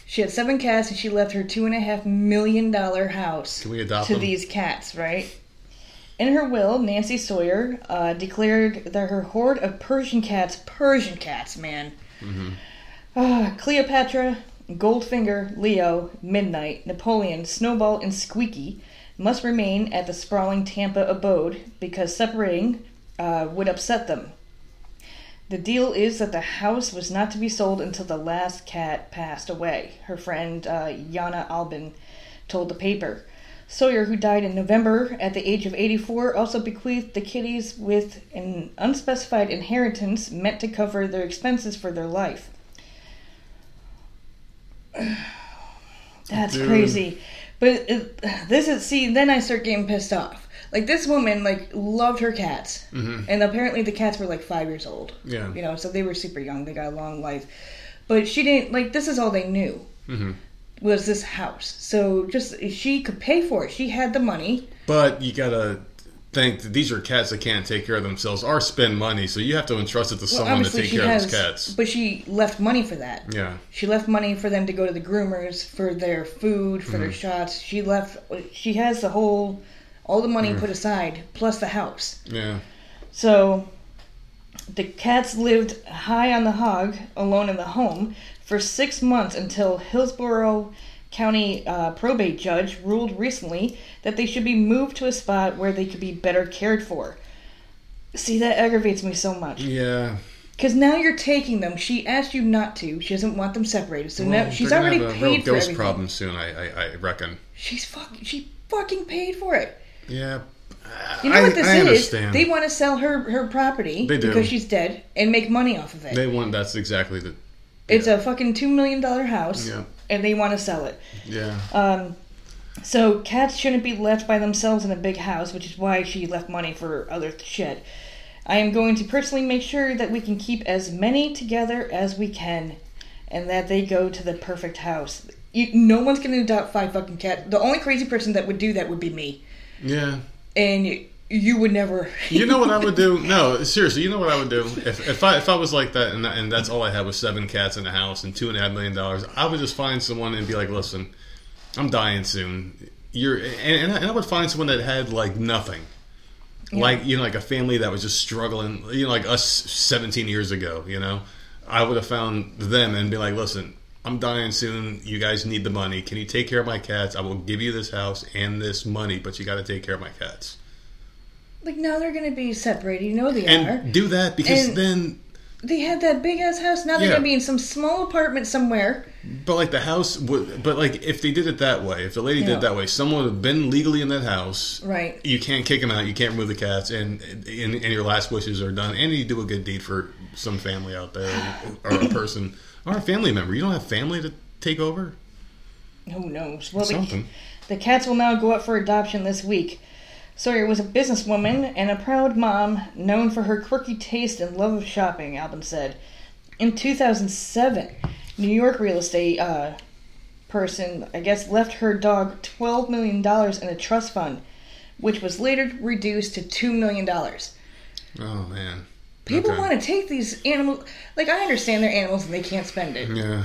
A: She had seven cats and she left her $2.5 million house
B: Can we adopt
A: to
B: them?
A: these cats, right? In her will, Nancy Sawyer uh, declared that her horde of Persian cats, Persian cats, man,
B: Mm-hmm.
A: Ah, Cleopatra, Goldfinger, Leo, Midnight, Napoleon, Snowball, and Squeaky must remain at the sprawling Tampa abode because separating uh, would upset them. The deal is that the house was not to be sold until the last cat passed away, her friend uh, Yana Albin told the paper. Sawyer, who died in November at the age of 84, also bequeathed the kitties with an unspecified inheritance meant to cover their expenses for their life. That's
B: Dude.
A: crazy. But it, this is see. Then I start getting pissed off. Like this woman, like loved her cats,
B: Mhm.
A: and apparently the cats were like five years old.
B: Yeah.
A: You know, so they were super young. They got a long life, but she didn't like. This is all they knew
B: hmm
A: was this house. So just she could pay for it. She had the money.
B: But you gotta think that these are cats that can't take care of themselves or spend money, so you have to entrust it to
A: Well,
B: someone to take care
A: has,
B: of these cats.
A: but she left money for that.
B: Yeah.
A: She left money for them to go to the groomers for their food, for
B: Mm-hmm.
A: their shots. She left. She has the whole, all the money
B: Mm.
A: put aside plus the house.
B: Yeah.
A: So the cats lived high on the hog, alone in the home, for six months until Hillsborough County uh, probate judge ruled recently that they should be moved to a spot where they could be better cared for. See, that aggravates me so much.
B: Yeah.
A: Because now you're taking them. She asked you not to. She doesn't want them separated. So now she's already
B: have a
A: paid
B: real
A: for
B: ghost
A: everything.
B: problem soon. I, I, I reckon.
A: She's fucking. She fucking paid for it.
B: Yeah.
A: You know
B: I,
A: what this
B: I
A: is?
B: understand.
A: They want to sell her her property
B: They do.
A: because she's dead and make money off of it.
B: They want. That's exactly the.
A: it's a fucking two million dollar house,
B: Yeah.
A: And they want to sell it.
B: Yeah.
A: Um, so cats shouldn't be left by themselves in a big house, which is why she left money for other shit. I am going to personally make sure that we can keep as many together as we can, and that they go to the perfect house. You, no one's going to adopt five fucking cats. The only crazy person that would do that would be me,
B: Yeah.
A: and you, would never.
B: You know what I would do? No, seriously. You know what I would do if, if I if I was like that and and that's all I had was seven cats in the house and two and a half million dollars. I would just find someone and be like, listen, I'm dying soon. You're and, and I, and I would find someone that had like nothing. Like you know, like a family that was just struggling, you know, like us 17 years ago. You know, I would have found them and be like, "Listen, I'm dying soon. You guys need the money. Can you take care of my cats? I will give you this house and this money, but you got to take care of my cats."
A: Like now they're going to be separated. You know they
B: and
A: are.
B: do that because
A: And-
B: then
A: They had that big ass house. Now they're
B: Yeah.
A: going to be in some small apartment somewhere.
B: but like the house would but like if they did it that way if the lady did it that way someone would have been legally in that house
A: Right.
B: you can't kick them out you can't remove the cats and and, and your last wishes are done and you do a good deed for some family out there or a person or a family member you don't have family to take over
A: Who knows? Well, the,
B: something
A: the cats will now go up for adoption this week. Sawyer was a businesswoman and a proud mom known for her quirky taste and love of shopping, Albin said. In 2007, New York real estate uh, person, I guess, left her dog $12 million in a trust fund, which was later reduced to $2 million.
B: oh man
A: People
B: Okay.
A: want to take these animals. Like, I understand they're animals and they can't spend it.
B: yeah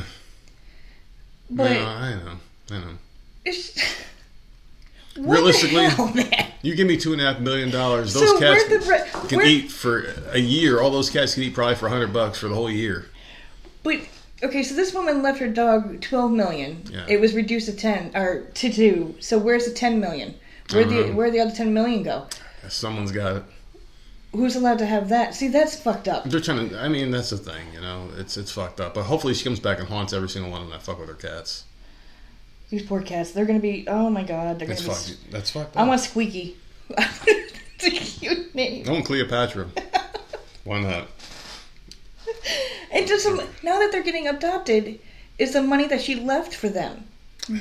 A: But
B: no, i know i know
A: it's. What
B: Realistically,
A: the hell, man?
B: You give me two and a half million dollars those
A: So
B: cats
A: the
B: can eat for a year all those cats can eat probably for a hundred bucks for the whole year
A: But okay, so this woman left her dog twelve million.
B: Yeah.
A: It was reduced to ten or to two. So where's the ten million? Where the where the other ten million go?
B: someone's got it
A: Who's allowed to have that? See, that's fucked up.
B: They're trying to. I mean, that's the thing. You know, it's it's fucked up. But hopefully, she comes back and haunts every single one of them that fuck with her cats.
A: These poor cats. They're gonna be. Oh my god. They're
B: That's
A: gonna be.
B: fucked. That's fucked
A: I want Squeaky. it's a cute name.
B: I want Cleopatra. Why not?
A: And just some, now that they're getting adopted, is the money that she left for them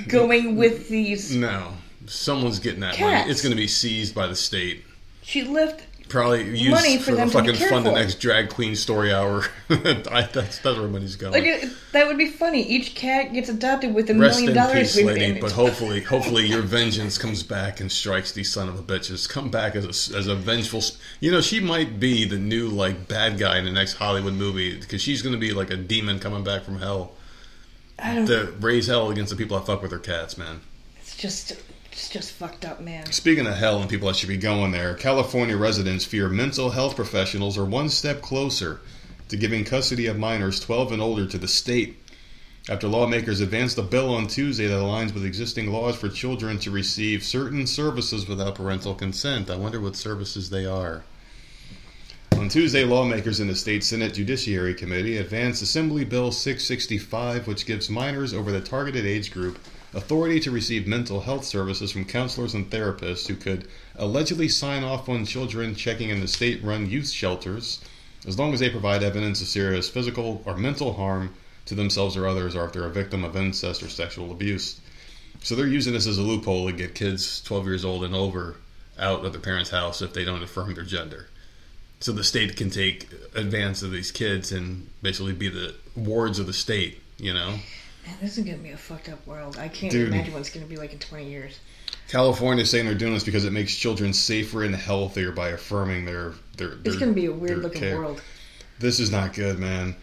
A: going with these?
B: No, someone's getting that
A: Cats.
B: money. It's going to be seized by the state.
A: She left.
B: Probably use
A: Money
B: for,
A: for
B: the
A: them to
B: fucking fund the next drag queen story hour. I, that's that's where money's going.
A: Like it, that would be funny. Each cat gets adopted with a
B: Rest
A: million
B: in
A: dollars.
B: peace, lady. But hopefully, hopefully, your vengeance comes back and strikes these son of a bitches. Come back as a, as a vengeful. You know, she might be the new like bad guy in the next Hollywood movie because she's going to be like a demon coming back from hell
A: I don't.
B: to raise hell against the people that fuck with their cats, man.
A: It's just, it's just fucked up, man.
B: Speaking of hell and people that should be going there, California residents fear mental health professionals are one step closer to giving custody of minors 12 and older to the state. After lawmakers advanced a bill on Tuesday that aligns with existing laws for children to receive certain services without parental consent. I wonder what services they are. On Tuesday, lawmakers in the state Senate Judiciary Committee advanced Assembly Bill 665, which gives minors over the targeted age group authority to receive mental health services from counselors and therapists who could allegedly sign off on children checking into state run youth shelters as long as they provide evidence of serious physical or mental harm to themselves or others or if they're a victim of incest or sexual abuse. So they're using this as a loophole to get kids 12 years old and over out of their parents' house if they don't affirm their gender. So the state can take advance of these kids and basically be the wards of the state, you know?
A: Man, this is gonna be a fucked up world. I can't
B: Dude.
A: imagine what it's gonna be like in 20 years.
B: California is saying they're doing this because it makes children safer and healthier by affirming their their.
A: It's gonna be a weird looking
B: care.
A: world.
B: This is not good, man.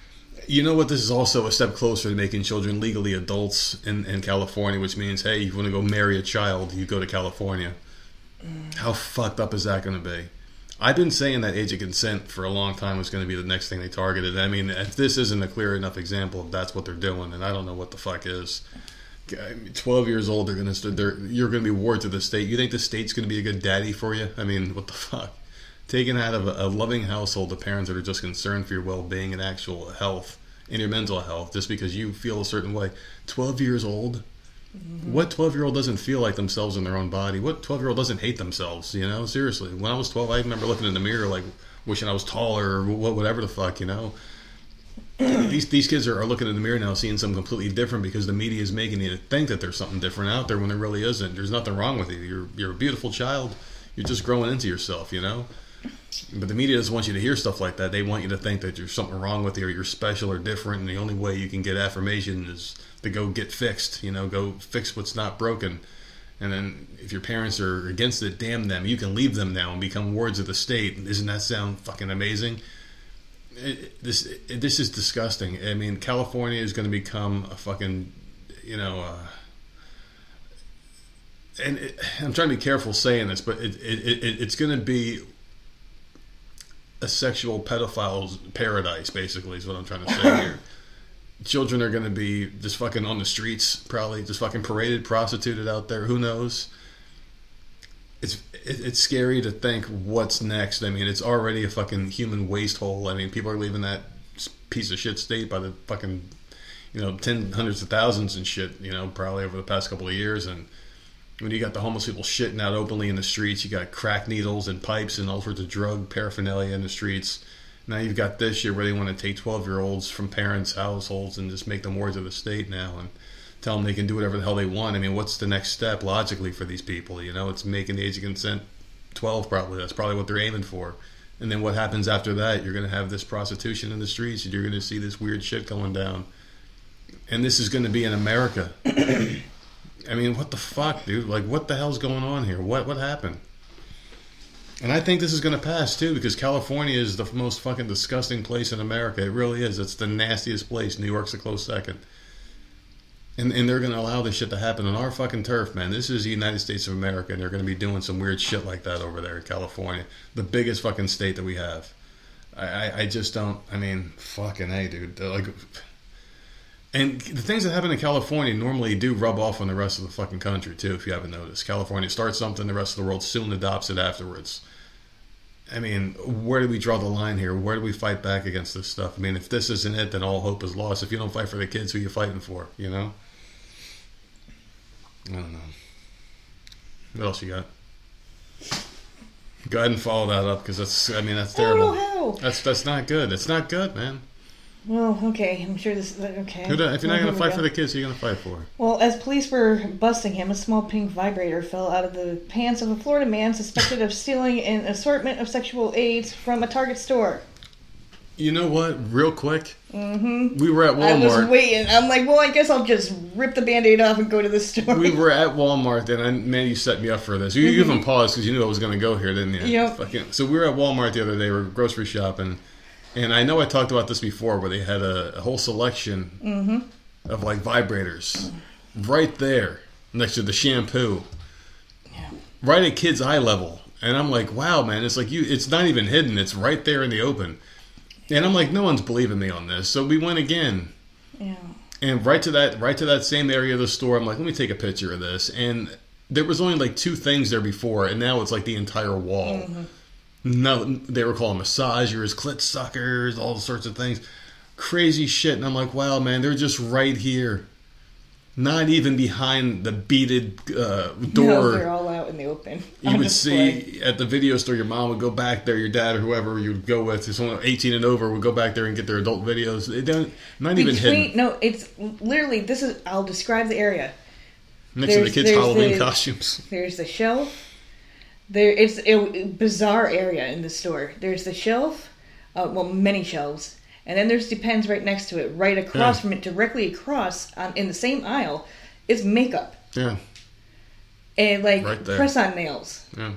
B: You know what? This is also a step closer to making children legally adults in, in California, which means, hey, you want to go marry a child, you go to California. Mm. How fucked up is that going to be? I've been saying that age of consent for a long time was going to be the next thing they targeted. I mean, if this isn't a clear enough example of that's what they're doing, and I don't know what the fuck is. Twelve years old, they're gonna. They're, you're gonna be wards of the state. You think the state's gonna be a good daddy for you? I mean, what the fuck? taken out of a, a loving household, the parents that are just concerned for your well-being and actual health and your mental health, just because you feel a certain way. Twelve years old. Mm-hmm. What 12 year old doesn't feel like themselves in their own body? What 12 year old doesn't hate themselves? You know, seriously. When I was 12, I remember looking in the mirror like wishing I was taller or wh- whatever the fuck, you know. these these kids are, are looking in the mirror now, seeing something completely different because the media is making you think that there's something different out there when there really isn't. There's nothing wrong with you. You're you're a beautiful child. You're just growing into yourself, you know. But the media doesn't want you to hear stuff like that. They want you to think that there's something wrong with you or you're special or different. And the only way you can get affirmation is to go get fixed. You know, go fix what's not broken. And then if your parents are against it, damn them. You can leave them now and become wards of the state. Doesn't that sound fucking amazing? It, this it, this is disgusting. I mean, California is going to become a fucking, you know. Uh, and it, I'm trying to be careful saying this, but it, it, it it's going to be a sexual pedophile's paradise, basically, is what I'm trying to say here. Children are going to be just fucking on the streets, probably just fucking paraded, prostituted out there. Who knows? It's it, it's scary to think what's next. I mean, it's already a fucking human waste hole. I mean, people are leaving that piece of shit state by the fucking, you know, ten hundreds of thousands and shit. You know, probably over the past couple of years and when you got the homeless people shitting out openly in the streets, you got crack needles and pipes and all sorts of drug paraphernalia in the streets. Now you've got this shit where they want to take 12 year olds from parents' households and just make them wards of the state now and tell them they can do whatever the hell they want. I mean, what's the next step logically for these people? You know, it's making the age of consent 12 probably. That's probably what they're aiming for. And then what happens after that? You're going to have this prostitution in the streets and you're going to see this weird shit going down. And this is going to be in America. I mean, what the fuck, dude? Like, what the hell's going on here? What what happened? And I think this is going to pass too, because California is the most fucking disgusting place in America. It really is. It's the nastiest place. New York's a close second. And and they're going to allow this shit to happen on our fucking turf, man. This is the United States of America, and they're going to be doing some weird shit like that over there in California, the biggest fucking state that we have. I I, I just don't. I mean, fucking hey, dude. Like. And the things that happen in California normally do rub off on the rest of the fucking country too. If you haven't noticed, California starts something, the rest of the world soon adopts it afterwards. I mean, where do we draw the line here? Where do we fight back against this stuff? I mean, if this isn't it, then all hope is lost. If you don't fight for the kids, who are you fighting for? You know? I don't know. What else you got? Go ahead and follow that up because that's. I mean, that's
A: oh,
B: terrible.
A: know how.
B: That's that's not good. It's not good, man.
A: Well, okay, I'm sure this is okay.
B: Who if you're not going to fight for the kids, who are you going to fight for?
A: Well, as police were busting him, a small pink vibrator fell out of the pants of a Florida man suspected of stealing an assortment of sexual aids from a Target store.
B: You know what? Real quick,
A: Mm-hmm.
B: we were at Walmart.
A: I was waiting. I'm like, well, I guess I'll just rip the band-aid off and go to the store.
B: we were at Walmart, and I, man, you set me up for this. You even paused because you knew I was going to go here, didn't you?
A: Mm-hmm. Yep.
B: Fucking, so we were at Walmart the other day. We were grocery shopping, and I know I talked about this before, where they had a, a whole selection
A: Mm-hmm.
B: of like vibrators right there next to the shampoo,
A: Yeah.
B: right at kids' eye level. And I'm like, wow, man, it's like you. It's not even hidden. It's right there in the open. And I'm like, no one's believing me on this. So we went again.
A: Yeah.
B: And right to that, right to that same area of the store, I'm like, let me take a picture of this. And there was only like two things there before, and now it's like the entire wall. No, they were calling massagers, clit suckers, all sorts of things, crazy shit. And I'm like, wow, man, they're just right here, not even behind the beaded uh,
A: No, they're
B: door.
A: all out in the open.
B: you would
A: display.
B: see at the video store, your mom would go back there, your dad or whoever you would go with, someone 18 and over would go back there and get their adult videos. They don't, not even hidden.
A: No, it's literally this is. I'll describe the area.
B: Next to the kids' Halloween
A: the-
B: costumes.
A: There's the shelf. There, it's a bizarre area in the store. There's the shelf, uh, well, many shelves, and then there's Depends right next to it. Right across
B: Yeah.
A: from it, directly across, on, in the same aisle, is makeup
B: Yeah,
A: and like
B: Right
A: press-on nails.
B: yeah.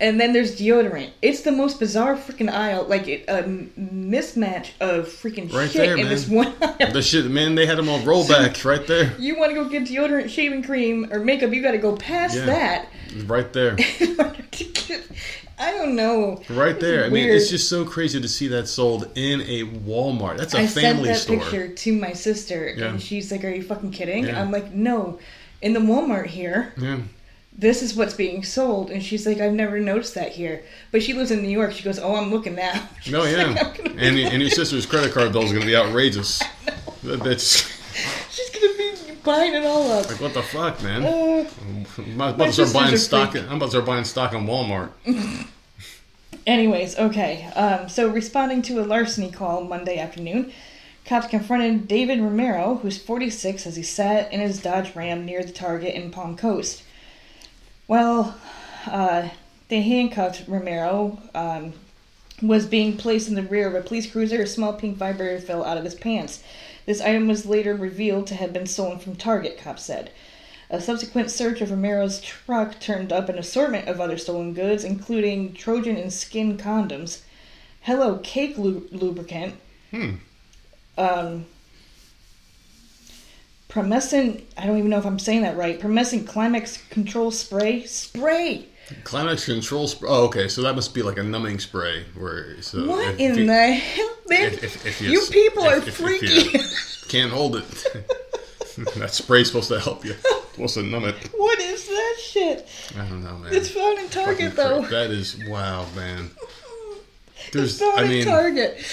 A: And then there's deodorant. It's the most bizarre freaking aisle, like it, a mismatch of freaking
B: Right
A: shit
B: there,
A: in
B: man.
A: this one aisle.
B: The shit, man, they had them all rollback right there.
A: you want to go get deodorant, shaving cream, or makeup, you got to go past
B: Yeah.
A: that.
B: Right there.
A: in order to get- I don't know.
B: Right there. I mean, it's just so crazy to see that sold in a Walmart. That's a
A: I
B: family sent
A: that
B: store.
A: picture to my sister,
B: Yeah.
A: and she's like, "Are you fucking kidding?"
B: Yeah.
A: I'm like, "No." In the Walmart here,
B: Yeah.
A: This is what's being sold. And she's like, I've never noticed that here. But she lives in New York. She goes, Oh, I'm looking now. no
B: Oh yeah,
A: like, "I'm
B: and and your sister's credit card bill is going to be outrageous. That bitch,
A: She's gonna be buying it all up.
B: like what the fuck, man?
A: Uh,
B: I'm about to start buying stock. I'm about to start buying stock on Walmart.
A: anyways, okay. Um, so responding to a larceny call Monday afternoon, cops confronted David Romero, who's 46, as he sat in his Dodge Ram near the Target in Palm Coast. Well, uh, they handcuffed Romero. Um, was being placed in the rear of a police cruiser. A small pink vibrator fell out of his pants. This item was later revealed to have been stolen from Target, cops said. A subsequent search of Romero's truck turned up an assortment of other stolen goods, including Trojan and Skyn condoms, Hello Cake lu- lubricant,
B: Hmm.
A: um, Promescent, I don't even know if I'm saying that right, Promescent Climax Control Spray, spray!
B: Climax control spray. Oh, okay. So that must be like a numbing spray. Where so
A: What
B: if
A: in
B: you-
A: the hell, man?
B: if- if-
A: you
B: s-
A: people are freaky.
B: you can't hold it. that spray's supposed to help you. supposed to numb it.
A: what is that shit?
B: I don't know, man.
A: It's found in Target, though.
B: That is wow, man.
A: It's found
B: I
A: in
B: mean,
A: Target.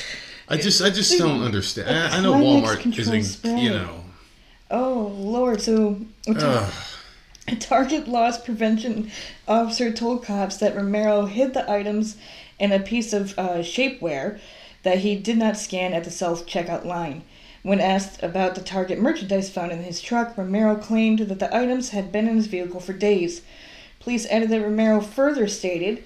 B: I just, I just don't understand. I, I know Walmart is, in,
A: spray.
B: you know,
A: Oh, Lord. So. A Target loss prevention officer told cops that Romero hid the items in a piece of uh, shapewear that he did not scan at the self checkout line. When asked about the Target merchandise found in his truck, Romero claimed that the items had been in his vehicle for days. Police added that Romero further stated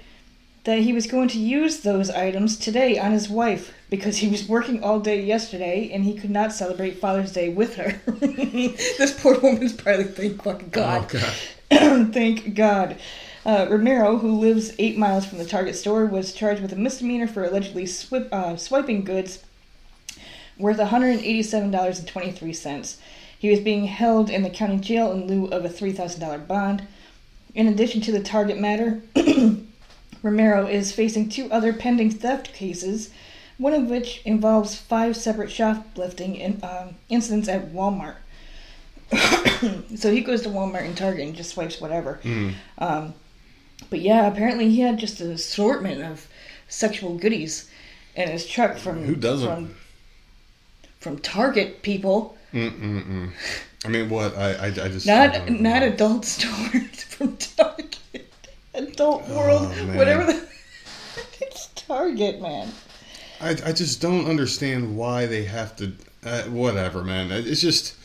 A: that he was going to use those items today on his wife because he was working all day yesterday and he could not celebrate Father's Day with her. this poor woman's probably thank fucking God.
B: Oh god.
A: Thank God. Uh, Romero, who lives eight miles from the Target store, was charged with a misdemeanor for allegedly swip, uh, swiping goods worth $187.23. He was being held in the county jail in lieu of a $3,000 bond. In addition to the Target matter, Romero is facing two other pending theft cases, one of which involves five separate shoplifting in, um, incidents at Walmart. so he goes to Walmart and Target and just swipes whatever.
B: Mm.
A: Um, but yeah, apparently he had just an assortment of sexual goodies in his truck from
B: Who doesn't?
A: from, from Target people,
B: Mm-mm-mm. I mean, what? I, I, I just
A: not
B: don't
A: adult stores from Target, adult
B: Oh,
A: world,
B: man.
A: whatever. The, it's Target, man.
B: I, I just don't understand why they have to. Uh, whatever, man. It's just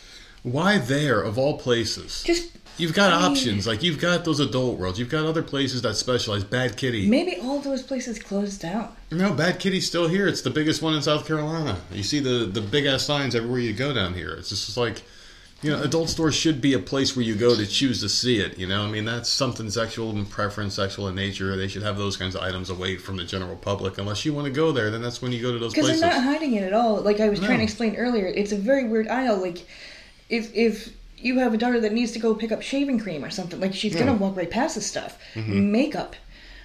B: why there of all places.
A: Just
B: You've got
A: I mean-
B: options. Like you've got those adult worlds. You've got other places that specialize. Bad Kitty.
A: maybe all those places closed down.
B: No, Bad Kitty's still here. It's the biggest one in South Carolina. You see the the big ass signs everywhere you go down here. It's just like, you know, adult stores should be a place where you go to choose to see it. You know, I mean, that's something sexual in preference, sexual in nature. They should have those kinds of items away from the general public. Unless you want to go there, then that's when you go to those
A: Because
B: places.
A: they're not hiding it at all. Like I was trying to explain earlier, it's a very weird aisle. Like if if you have a daughter that needs to go pick up shaving cream or something, like she's
B: Yeah.
A: gonna walk right past this stuff.
B: Mm-hmm.
A: Makeup,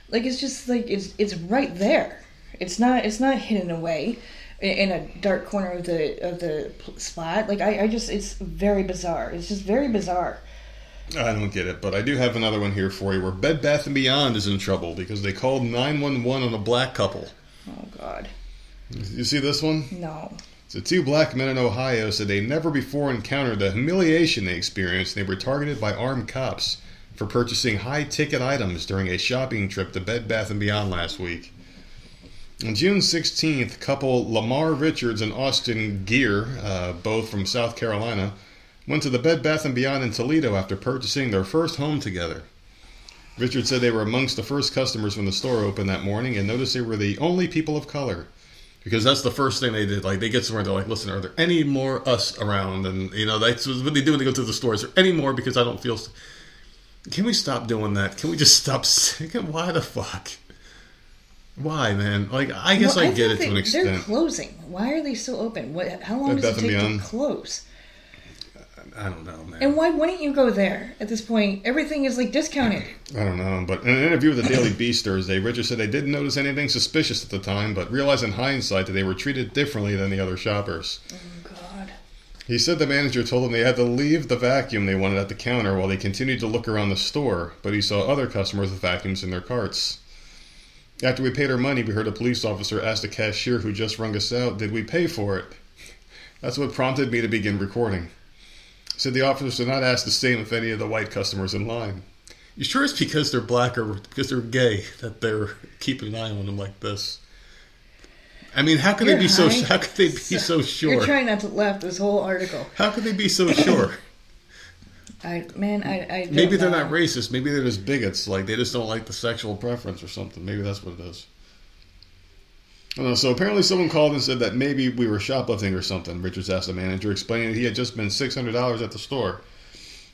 A: like it's just like it's it's right there. It's not it's not hidden away in a dark corner of the of the spot. Like I, I just it's very bizarre. It's just very bizarre.
B: I don't get it, but I do have another one here for you where Bed Bath and Beyond is in trouble because they called 911 on a black couple.
A: Oh God,
B: You see this one?
A: no.
B: So two black men in Ohio said they never before encountered the humiliation they experienced. They were targeted by armed cops for purchasing high-ticket items during a shopping trip to Bed Bath & Beyond last week. On June 16th, couple Lamar Richards and Austin Gear, uh, both from South Carolina, went to the Bed Bath & Beyond in Toledo after purchasing their first home together. Richards said they were amongst the first customers when the store opened that morning and noticed they were the only people of color because that's the first thing they did. Like they get somewhere, and they're like, "Listen, are there any more us around?" And you know, that's what they do when they go to the store. Is there any more? Because I don't feel. Can we stop doing that? Can we just stop? Why the fuck? Why, man? Like, I guess
A: Well,
B: I get it
A: think
B: to an
A: they- They're
B: extent.
A: closing. Why are they still open? What? How long does it take to close?
B: I don't know, man.
A: And why wouldn't you go there at this point? Everything is like discounted.
B: I don't know, but in an interview with the Daily Beast Thursday, Richard said they didn't notice anything suspicious at the time, but realized in hindsight that they were treated differently than the other shoppers.
A: Oh God.
B: He said the manager told them they had to leave the vacuum they wanted at the counter while they continued to look around the store, but he saw other customers with vacuums in their carts. After we paid our money, we heard a police officer ask the cashier who just rung us out, Did we pay for it? That's what prompted me to begin recording. Said the officers did not ask the same of any of the white customers in line. You sure it's because they're black or because they're gay that they're keeping an eye on them like this? I mean, how could
A: You're
B: they be so?
A: high.
B: How could they be so sure?
A: You're trying not to laugh this whole article.
B: How could they be so sure?
A: I man, I, I
B: Maybe they're
A: know.
B: not racist. Maybe they're just bigots. Like they just don't like the sexual preference or something. Maybe that's what it is. I don't know. So apparently, someone called and said that maybe we were shoplifting or something. Richards asked the manager, explaining that he had just spent six hundred dollars at the store.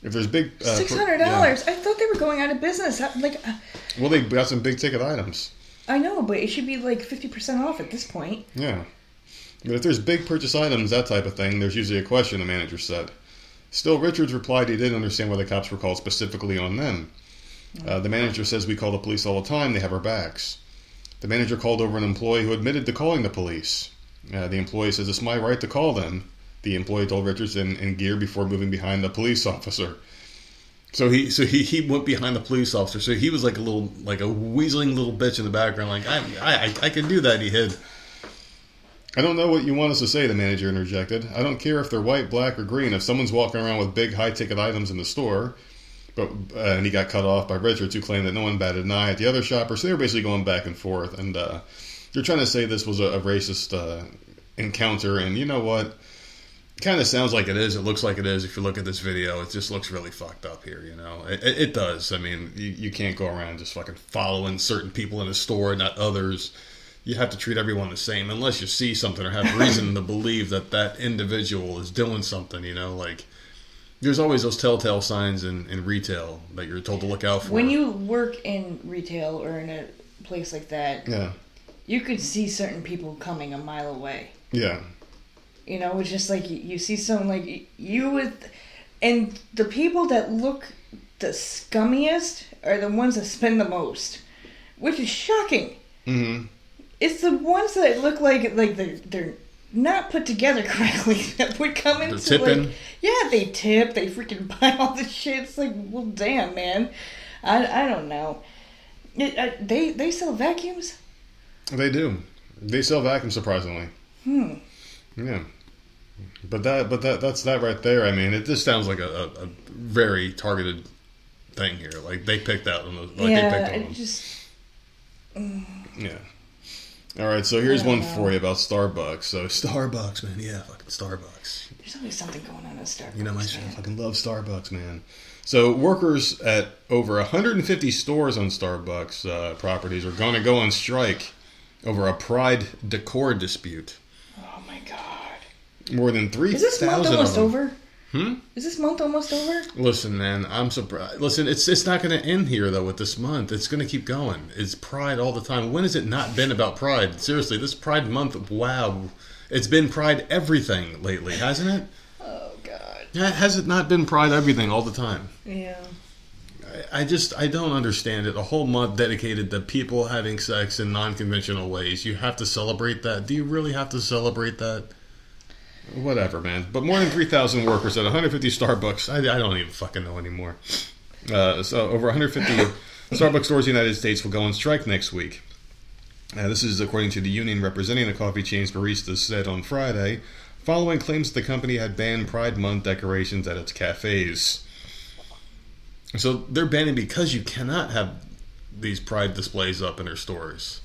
B: If there's big uh,
A: Six hundred
B: yeah.
A: dollars. I thought they were going out of business. Like, uh,
B: Well, they got some big ticket items.
A: I know, but it should be like fifty percent off at this point.
B: Yeah. But if there's big purchase items, that type of thing, there's usually a question, the manager said. Still, Richards replied he didn't understand why the cops were called specifically on them. Uh, the manager says we call the police all the time, they have our backs. The manager called over an employee who admitted to calling the police. Uh, the employee says it's my right to call them. The employee told Richards in, in Gear before moving behind the police officer. So he so he, he went behind the police officer. So he was like a little like a weaseling little bitch in the background, like I I, I can do that. He hid. I don't know what you want us to say, the manager interjected. I don't care if they're white, black, or green. If someone's walking around with big, high ticket items in the store, but uh, and he got cut off by Richards, who claimed that no one batted an eye at the other shopper. So they were basically going back and forth, and uh, they're trying to say this was a, a racist uh, encounter. And you know what? kind of sounds like it is. It looks like it is. If you look at this video, it just looks really fucked up here. You know, it, it, it does. I mean, you, you can't go around just fucking following certain people in a store, not others. You have to treat everyone the same, unless you see something or have reason to believe that that individual is doing something. You know, like there's always those telltale signs in, in retail that you're told to look out for.
A: When you work in retail or in a place like that,
B: yeah,
A: you could see certain people coming a mile away.
B: yeah,
A: You know, it's just like you, you see someone like you with, and the people that look the scummiest are the ones that spend the most, which is shocking.
B: hmm
A: It's the ones that look like like they're they're not put together correctly that would come into
B: tipping.
A: like yeah they tip they freaking buy all the shit. It's like well damn man, I I don't know. It, uh, they they sell vacuums.
B: they do. They sell vacuums surprisingly.
A: Hmm.
B: Yeah. But that, but that, that's that right there. I mean, it just sounds like a, a, a very targeted thing here. Like they picked out on those. Like
A: yeah,
B: they picked on them.
A: just
B: Yeah. All right, so here's one
A: know.
B: for you about Starbucks. So Starbucks, man, yeah, fucking Starbucks.
A: there's always something going on at Starbucks.
B: You know, my
A: man.
B: I fucking love Starbucks, man. So workers at over 150 stores on Starbucks uh, properties are going to go on strike over a Pride decor dispute.
A: Oh my god.
B: More than three
A: Is this month almost over?
B: Hmm?
A: Is this month almost over?
B: Listen, man, I'm surprised. Listen, it's it's not going to end here though. With this month, it's going to keep going. It's Pride all the time. When has it not been about Pride? Seriously, this Pride month. Wow, it's been Pride everything lately, hasn't it?
A: Oh god.
B: Yeah, has it not been Pride everything all the time?
A: Yeah.
B: I, I just I don't understand it. A whole month dedicated to people having sex in non-conventional ways. You have to celebrate that. Do you really have to celebrate that? Whatever, man. But more than 3,000 workers at 150 Starbucks. I, I don't even fucking know anymore. Uh, so over 150 Starbucks stores in the United States will go on strike next week. Uh, this is according to the union representing the coffee chain's baristas said on Friday, following claims that the company had banned Pride Month decorations at its cafes. So they're banning because you cannot have these pride displays up in their stores.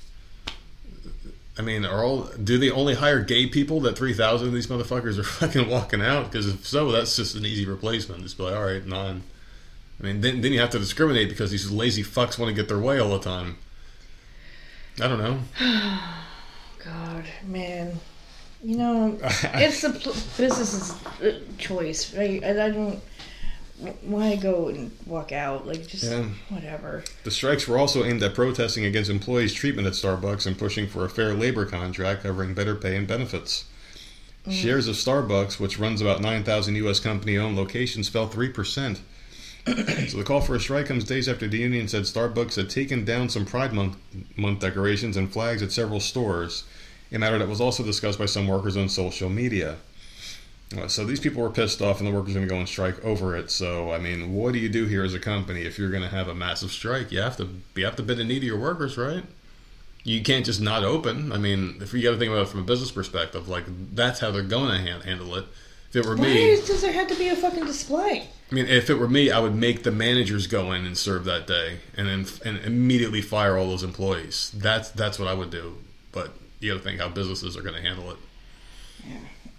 B: I mean, are all do they only hire gay people that three thousand of these motherfuckers are fucking walking out? Because if so, that's just an easy replacement. Just be like, all right, none. I mean, then then you have to discriminate because these lazy fucks want to get their way all the time. I don't know.
A: God, man. You know, it's the pl- business's choice, right? And I don't. Why go and walk out? Like, just
B: Yeah.
A: whatever.
B: The strikes were also aimed at protesting against employees' treatment at Starbucks and pushing for a fair labor contract covering better pay and benefits. Mm. Shares of Starbucks, which runs about 9,000 U.S. company owned locations, fell 3%. so the call for a strike comes days after the union said Starbucks had taken down some Pride Month, month decorations and flags at several stores, a matter that was also discussed by some workers on social media. Uh, So these people were pissed off, and the workers are going to go on strike over it. So I mean, what do you do here as a company if you're going to have a massive strike? You have to you have to bend the knee to your workers, right? You can't just not open. I mean, if you got to think about it from a business perspective, like that's how they're going to hand, handle it. If it were
A: Why
B: me,
A: does there have to be a fucking display?
B: I mean, if it were me, I would make the managers go in and serve that day, and then and immediately fire all those employees. That's that's what I would do. But you got to think how businesses are going to handle it. Yeah,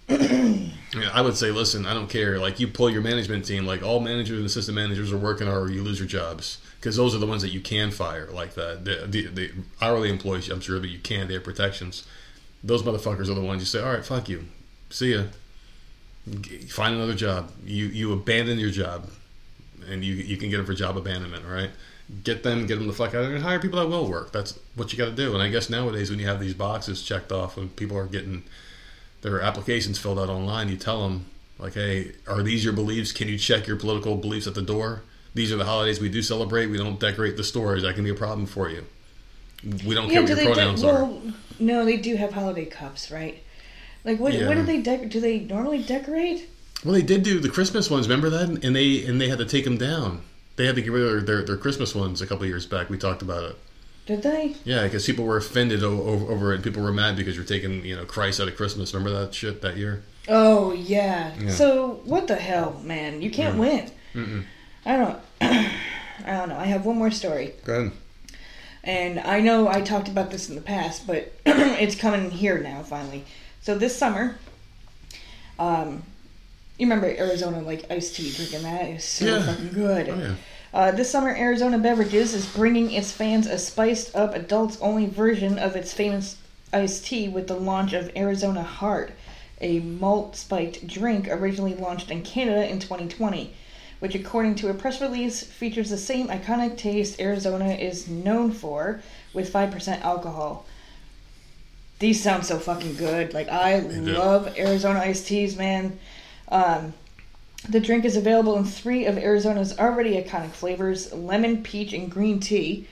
B: I would say, listen, I don't care. Like you pull your management team, like all managers and assistant managers are working, or you lose your jobs because those are the ones that you can fire like that. The, the, the hourly employees, I'm sure that you can. They have protections. Those motherfuckers are the ones you say, all right, fuck you, see ya. Find another job. You you abandon your job, and you you can get them for job abandonment, right? Get them, get them the fuck out of there, and hire people that will work. That's what you got to do. And I guess nowadays, when you have these boxes checked off, when people are getting their applications filled out online, you tell them like, "Hey, are these your beliefs? Can you check your political beliefs at the door? These are the holidays we do celebrate. We don't decorate the stores. That can be a problem for you. We don't care what your
A: de-
B: pronouns are."
A: well, no, they do have holiday cups, right? Like, what?
B: Yeah.
A: What do they dec- Do they normally decorate?
B: Well, they did do the Christmas ones. Remember that? And they and they had to take them down. They had to get rid of their, their Christmas ones a couple of years back. We talked about it.
A: Did they?
B: Yeah, because people were offended over, over it. People were mad because you're taking you know Christ out of Christmas. Remember that shit that year?
A: Oh yeah.
B: Yeah.
A: So what the hell, man? You can't win.
B: Mm-mm.
A: I don't. I don't know. I have one more story,
B: Go ahead.
A: and I know I talked about this in the past, but it's coming here now finally. So this summer, um, you remember Arizona like iced tea drinking that is so
B: Yeah.
A: fucking good.
B: Oh yeah.
A: Uh, this summer, Arizona Beverages is bringing its fans a spiced up, adults only version of its famous iced tea with the launch of Arizona Hard, a malt spiked drink originally launched in Canada in 2020, which, according to a press release, features the same iconic taste Arizona is known for with 5% alcohol. These sound so fucking good. Like, I love Arizona iced teas, man. Um, the drink is available in three of Arizona's already iconic flavors lemon, peach, and green tea.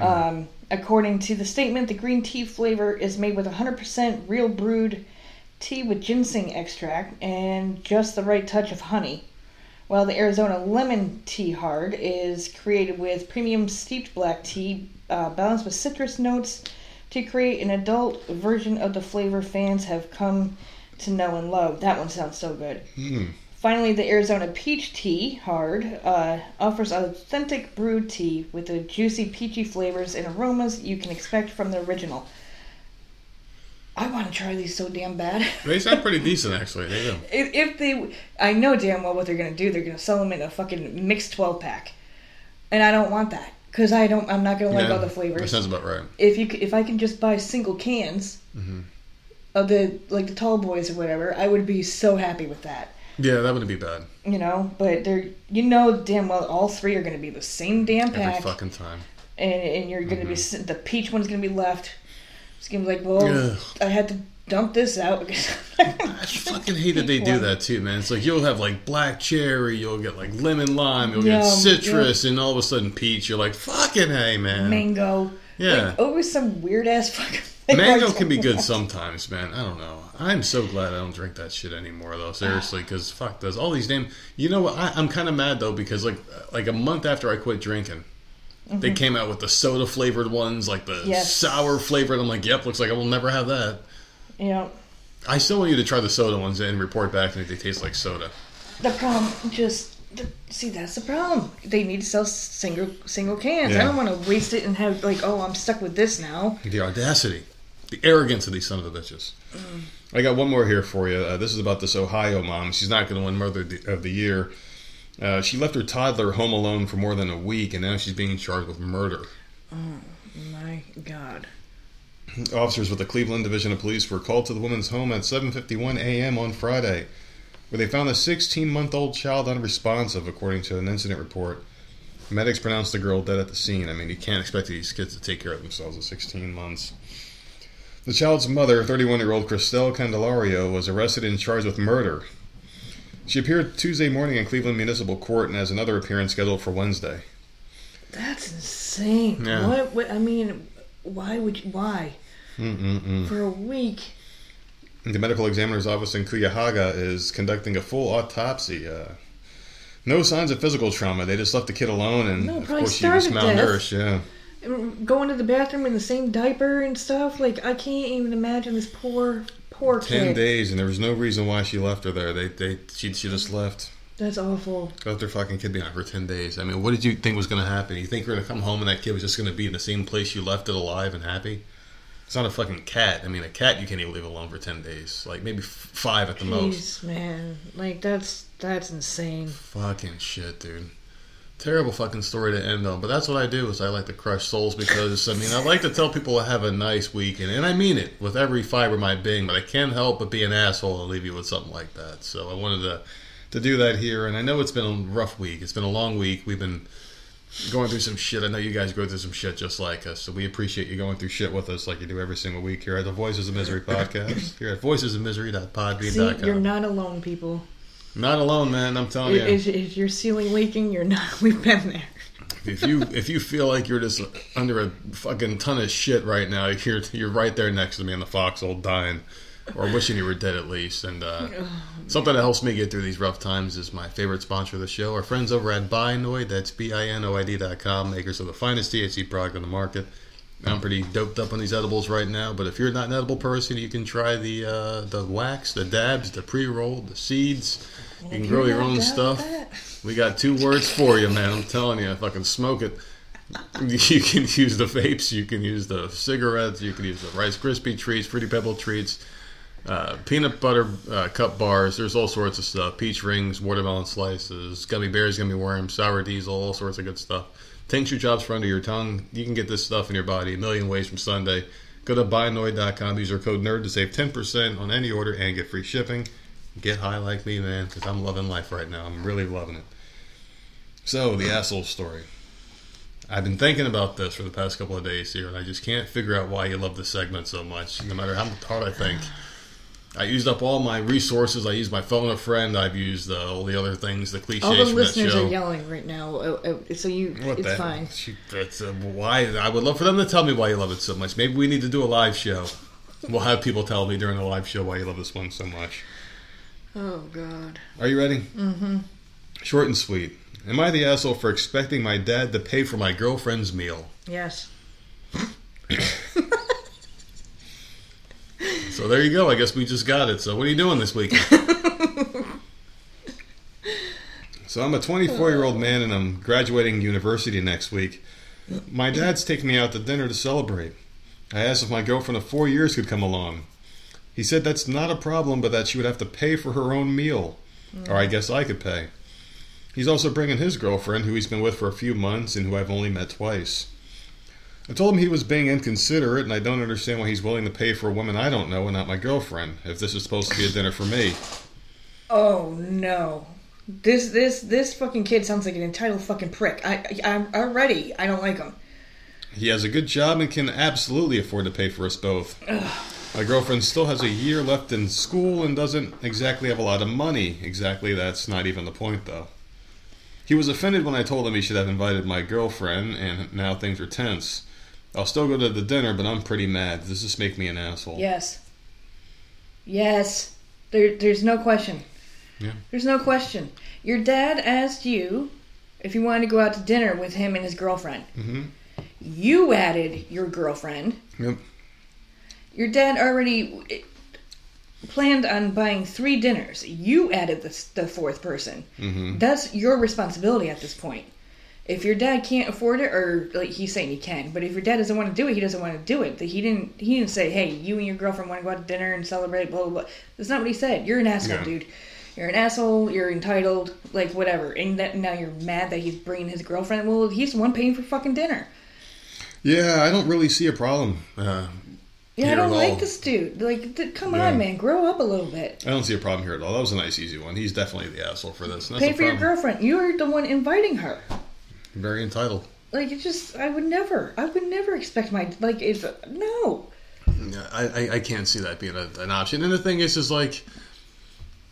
A: Um, according to the statement, the green tea flavor is made with 100% real brewed tea with ginseng extract and just the right touch of honey. While the Arizona lemon tea hard is created with premium steeped black tea uh, balanced with citrus notes to create an adult version of the flavor fans have come to know and love. That one sounds so good.
B: Mm.
A: Finally, the Arizona Peach Tea Hard uh, offers authentic brewed tea with the juicy peachy flavors and aromas you can expect from the original. I want to try these so damn bad.
B: They sound pretty decent, actually. They do.
A: if, if they, I know damn well what they're gonna do. They're gonna sell them in a fucking mixed twelve pack, and I don't want that because I don't. I'm not gonna like
B: Yeah,
A: all the flavors.
B: That sounds about right.
A: If you, if I can just buy single cans
B: Mhm.
A: of the like the tall boys or whatever, I would be so happy with that.
B: Yeah, that wouldn't be bad.
A: you know but they're you know damn well all three are going to be the same damn
B: Every fucking time.
A: and, and you're going to be
B: Mm-hmm.
A: s the peach one's going to be left it's going to be like well
B: Ugh.
A: i had to dump this out because
B: I fucking hate that they do that too, man. It's like you'll have like black cherry, you'll get like lemon lime, you'll
A: Yeah,
B: get citrus, and all of a sudden peach. You're like, fucking hey, man.
A: mango
B: Yeah.
A: like, always some weird ass fucking
B: Mango can be good sometimes, man. I don't know. I'm so glad I don't drink that shit anymore, though. Seriously, because fuck those. All these damn. You know what? I, I'm kind of mad though because like like a month after I quit drinking, they came out with the soda flavored ones, like the
A: Mm-hmm. Yes.
B: sour flavored. I'm like, yep, looks like I will never have that.
A: know
B: I still want you to try the soda ones and report back if they taste like soda.
A: the problem just the, see that's the problem they need to sell single single cans i don't want to waste it and have like oh i'm stuck with this now
B: The audacity, the arrogance of these son of bitches. I got one more here for you. Uh, this is about this Ohio mom. She's not going to win Mother of the- of the Year. Uh, she left her toddler home alone for more than a week, and now she's being charged with murder.
A: Oh my god
B: Officers with the Cleveland Division of Police were called to the woman's home at 7:51 a.m. on Friday, where they found a 16-month-old child unresponsive, according to an incident report. Medics pronounced the girl dead at the scene. I mean, you can't expect these kids to take care of themselves at 16 months. The child's mother, 31-year-old Kristel Candelario, was arrested and charged with murder. She appeared Tuesday morning in Cleveland Municipal Court and has another appearance scheduled for Wednesday.
A: That's insane.
B: Yeah.
A: What, what? I mean, why would you? Why
B: Mm-mm-mm.
A: for a week?
B: The medical examiner's office in Cuyahoga is conducting a full autopsy. Uh, no signs of physical trauma. They just left the kid alone, and
A: No,
B: of course she was
A: to death.
B: malnourished. Yeah.
A: Going to the bathroom in the same diaper and stuff. Like I can't even imagine this poor, poor
B: Ten
A: kid.
B: days, and there was no reason why she left her there. They, they, she, she just left.
A: That's awful.
B: Left their fucking kid behind for ten days. I mean, what did you think was going to happen? You think you're going to come home and that kid was just going to be in the same place you left it alive and happy? It's not a fucking cat. I mean, a cat you can't even leave alone for ten days. Like maybe f- five at the most.
A: Man. Like that's that's insane.
B: Fucking shit, dude. Terrible fucking story to end on. But that's what I do is I like to crush souls because I mean I like to tell people to have a nice weekend, and I mean it with every fiber of my being. But I can't help but be an asshole and leave you with something like that. So I wanted to to do that here, and I know it's been a rough week. It's been a long week. We've been going through some shit. I know you guys go through some shit just like us, so we appreciate you going through shit with us like you do every single week here at the Voices of Misery podcast. Here at voices of
A: See,
B: voicesofmisery.podbean.com.
A: you're not alone, people.
B: Not alone, man. I'm telling you.
A: Is, is your ceiling leaking? You're not. We've been there.
B: If you if you feel like you're just under a fucking ton of shit right now, you're you're right there next to me in the foxhole, dying, or wishing you were dead at least. And uh, something that helps me get through these rough times is my favorite sponsor of the show, our friends over at Binoid. That's b i n o i d dot com, makers of the finest THC product on the market. I'm pretty doped up on these edibles right now, but if you're not an edible person, you can try the uh, the wax, the dabs, the pre roll, the seeds. You can grow your own stuff. We got two words for you, man. I'm telling you, if I can smoke it, you can use the vapes, you can use the cigarettes, you can use the Rice Krispie treats, Fruity Pebble treats, uh, peanut butter uh, cup bars. There's all sorts of stuff. Peach rings, watermelon slices, gummy bears, gummy worms, sour diesel, all sorts of good stuff. Tincture drops for under your tongue. You can get this stuff in your body a million ways from Sunday. Go to binoid.com. Use our code NERD to save 10% on any order and get free shipping. Get high like me, man, because I'm loving life right now. I'm really loving it. So, the asshole story. I've been thinking about this for the past couple of days here, and I just can't figure out why you love this segment so much, no matter how hard I think. I used up all my resources. I used my phone a friend. I've used uh, all the other things, the cliches
A: All the listeners are yelling right now, uh, uh, so you,
B: What
A: it's fine.
B: She, that's, uh, why? I would love for them to tell me why you love it so much. Maybe we need to do a live show. We'll have people tell me during the live show why you love this one so much.
A: Oh God.
B: Are you ready? Mm-hmm. Short and sweet. Am I the asshole for expecting my dad to pay for my girlfriend's meal?
A: Yes.
B: So there you go. I guess we just got it. So what are you doing this weekend? so I'm a 24 year old man and I'm graduating university next week. My dad's taking me out to dinner to celebrate. I asked if my girlfriend of four years could come along. He said that's not a problem, but that she would have to pay for her own meal. Or I guess I could pay. He's also bringing his girlfriend, who he's been with for a few months and who I've only met twice. I told him he was being inconsiderate, and I don't understand why he's willing to pay for a woman I don't know and not my girlfriend, if this is supposed to be a dinner for me.
A: Oh no. This this this fucking kid sounds like an entitled fucking prick. I, I I'm already. I don't like him.
B: He has a good job and can absolutely afford to pay for us both. My girlfriend still has a year left in school and doesn't exactly have a lot of money. Exactly, that's not even the point, though. He was offended when I told him he should have invited my girlfriend, and now things are tense. I'll still go to the dinner, but I'm pretty mad. Does this make me an asshole?
A: Yes. Yes. There there's no question.
B: Yeah.
A: There's no question. Your dad asked you if you wanted to go out to dinner with him and his girlfriend.
B: Mm-hmm.
A: You added your girlfriend.
B: Yep.
A: Your dad already planned on buying three dinners. You added the, the fourth person.
B: Mm-hmm.
A: That's your responsibility at this point. If your dad can't afford it, or like he's saying he can, but if your dad doesn't want to do it, he doesn't want to do it. He didn't. He didn't say, "Hey, you and your girlfriend want to go out to dinner and celebrate." Blah blah blah. That's not what he said. You're an asshole,
B: Yeah.
A: dude. You're an asshole. You're entitled. Like whatever. And that, now you're mad that he's bringing his girlfriend. Well, he's the one paying for fucking dinner.
B: Yeah, I don't really see a problem. Uh,
A: Yeah, I don't like this dude. Like, th- come
B: Yeah.
A: on, man, grow up a little bit.
B: I don't see a problem here at all. That was a nice, easy one. He's definitely the asshole for this.
A: Pay for your girlfriend. You're the one inviting her.
B: Very entitled.
A: Like, it just, I would never, I would never expect my, like, if, no.
B: Yeah, I, I, I can't see that being a, an option. And the thing is, is like,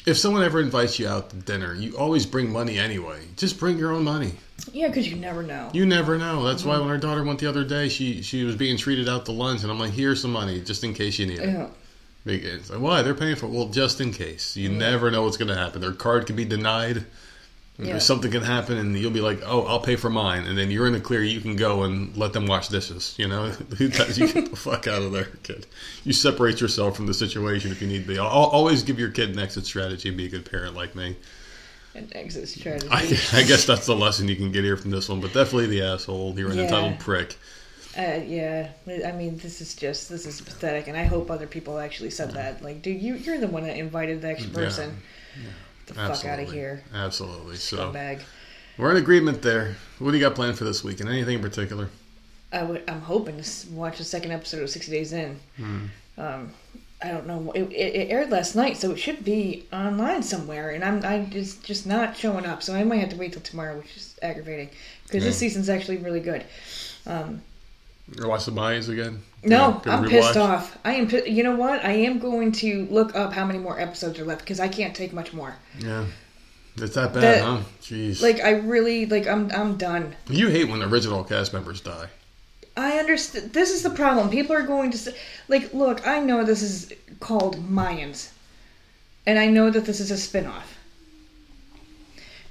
B: if someone ever invites you out to dinner, you always bring money anyway. Just bring your own money.
A: Yeah, because you never know.
B: You never know. That's why mm-hmm. when our daughter went the other day, she she was being treated out to lunch, and I'm like, here's some money just in case you need it.
A: Yeah.
B: It's like, why they're paying for? it. Well, just in case. You mm. never know what's going to happen. Their card could be denied.
A: Yeah.
B: Something can happen, and you'll be like, "Oh, I'll pay for mine," and then you're in the clear. You can go and let them wash dishes. You know, you get the fuck out of there, kid? You separate yourself from the situation if you need to be. Al- always give your kid an exit strategy and be a good parent like me.
A: An exit strategy.
B: I, I guess that's the lesson you can get here from this one. But definitely the asshole. You're an
A: Yeah.
B: entitled prick.
A: Uh, yeah, I mean, this is just this is pathetic, and I hope other people actually said that. Like, dude, you you're the one that invited the next person. Get the fuck out of
B: Absolutely.
A: here,
B: Absolutely. So
A: scumbag.
B: we're in agreement there. What do you got planned for this weekend? Anything in particular?
A: I would, I'm hoping to watch the second episode of 60 Days In.
B: Hmm.
A: Um, I don't know. It, it, it aired last night, so it should be online somewhere, and I'm I just just not showing up. So I might have to wait till tomorrow, which is aggravating because this
B: Yeah.
A: season's actually really good. Um,
B: Or watch the Mayas again?
A: no,
B: Good
A: I'm
B: rewatch?
A: pissed off. I am. You know what? I am going to look up how many more episodes are left because I can't take much more.
B: Yeah. It's that bad,
A: That-
B: huh? Jeez.
A: Like I really like. I'm I'm done.
B: you hate when original cast members die.
A: I understand. This is the problem. People are going to say, like, look, I know this is called Mayans, and I know that this is a spin-off.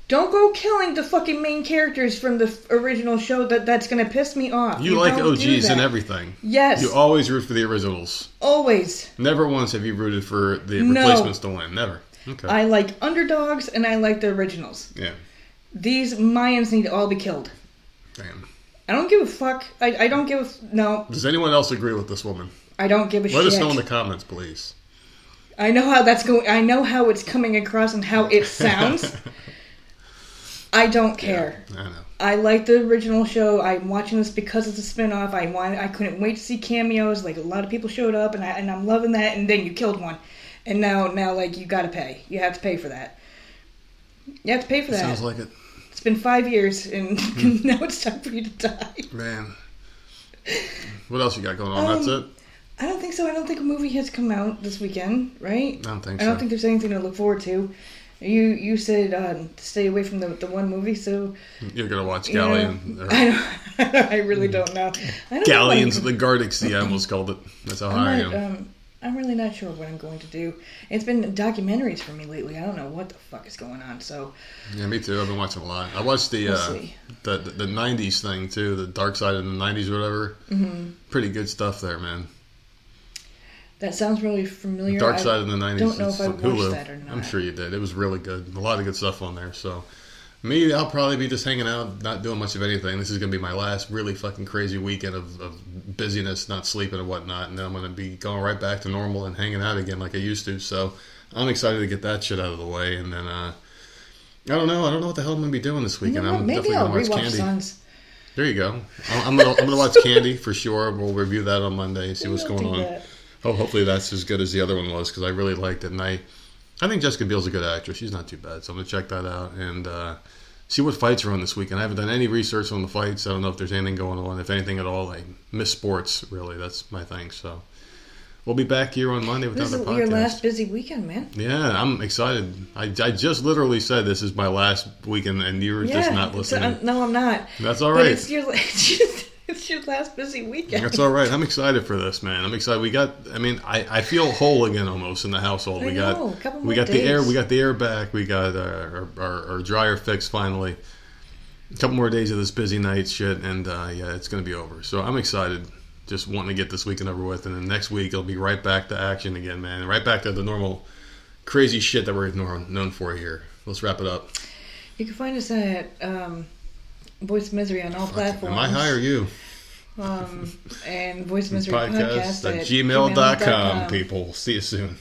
A: Don't go killing the fucking main characters from the f- original show. That that's gonna piss me off.
B: You, like
A: don't do
B: OGs and everything.
A: Yes,
B: You always root for the originals.
A: always.
B: Never once have you rooted for the
A: No.
B: replacements to win. Never. Okay.
A: I like underdogs and I like the originals.
B: yeah.
A: These Mayans need to all be killed.
B: Damn.
A: I don't give a fuck. I, I don't give a f- no.
B: Does anyone else agree with this woman?
A: I don't give a shit.
B: Let
A: shit.
B: us know in the comments, please.
A: I know how that's going. I know how it's coming across and how it sounds. I don't care.
B: I know.
A: I like the original show. I'm watching this because it's a spin-off. I want. I couldn't wait to see cameos. Like a lot of people showed up, and I and I'm loving that. And then you killed one, and now now like you got to pay. You have to pay for that. You have to pay for that.
B: Sounds like it.
A: it's been five years, and now it's time for you to die.
B: Man. What else you got going on? That's
A: Um,
B: it?
A: I don't think so. I don't think a movie has come out this weekend, right?
B: I don't think
A: I don't
B: so.
A: think there's anything to look forward to. You you said uh, stay away from the, the one movie, so
B: You're going to watch Galleon. or
A: I I really don't know. I don't
B: Galleons
A: know
B: of the Gardic Sea, I almost called it. That's how high I
A: I'm, um, I'm really not sure what I'm going to do. It's been documentaries for me lately. I don't know what the fuck is going on. So
B: Yeah, me too. I've been watching a lot. I watched the
A: We'll
B: uh, the, the the '90s thing too, the Dark Side of the '90s or whatever. Mm-hmm. Pretty good stuff there, man.
A: That sounds really familiar.
B: Dark
A: I
B: Side of the '90s.
A: don't know if I watched
B: Hulu.
A: that or not.
B: I'm sure you did. It was really good. A lot of good stuff on there. So, me, I'll probably be just hanging out, not doing much of anything. This is gonna be my last really fucking crazy weekend of, of busyness, not sleeping and whatnot, and then I'm gonna be going right back to normal and hanging out again like I used to. So, I'm excited to get that shit out of the way, and then. uh I don't know. I don't know what the hell I'm gonna be doing this
A: You
B: weekend.
A: know?
B: I'm
A: Maybe
B: definitely
A: I'll
B: gonna watch
A: rewatch
B: Candy.
A: Sons.
B: There you go. I'm I'm I'm gonna watch Candy for sure. We'll review that on Monday. And see what's going on.
A: that.
B: Oh, hopefully that's as good as the other one was because I really liked it. And I, I think Jessica Biel's a good actress. She's not too bad, so I'm gonna check that out and uh, see what fights are on this weekend. I haven't done any research on the fights. I don't know if there's anything going on, if anything at all. I miss sports really. That's my thing. So we'll be back here on Monday with
A: This is
B: another podcast.
A: your last busy weekend, man.
B: Yeah, I'm excited. I, I just literally said this is my last weekend, and you were just not listening.
A: uh, no, I'm not.
B: That's all right.
A: it's your it's just, it's your last busy weekend.
B: That's all right. I'm excited for this, man. I'm excited. We got. I mean, I, I feel whole again almost in the household.
A: I
B: we
A: know,
B: got
A: couple
B: we got the air. We got the air back. We got our, our our dryer fixed finally. A couple more days of this busy night shit, and uh, yeah, it's gonna be over. So I'm excited. Just wanting to get this weekend over with, and then next week it'll be right back to action again, man. Right back to the normal crazy shit that we're known known for here. Let's wrap it up.
A: You can find us at um, Voice Misery on all platforms.
B: Am I high or you?
A: Um, and Voice Misery
B: Podcast
A: Podcast
B: at
A: at
B: gmail.com,
A: gmail.com.
B: people. See you soon.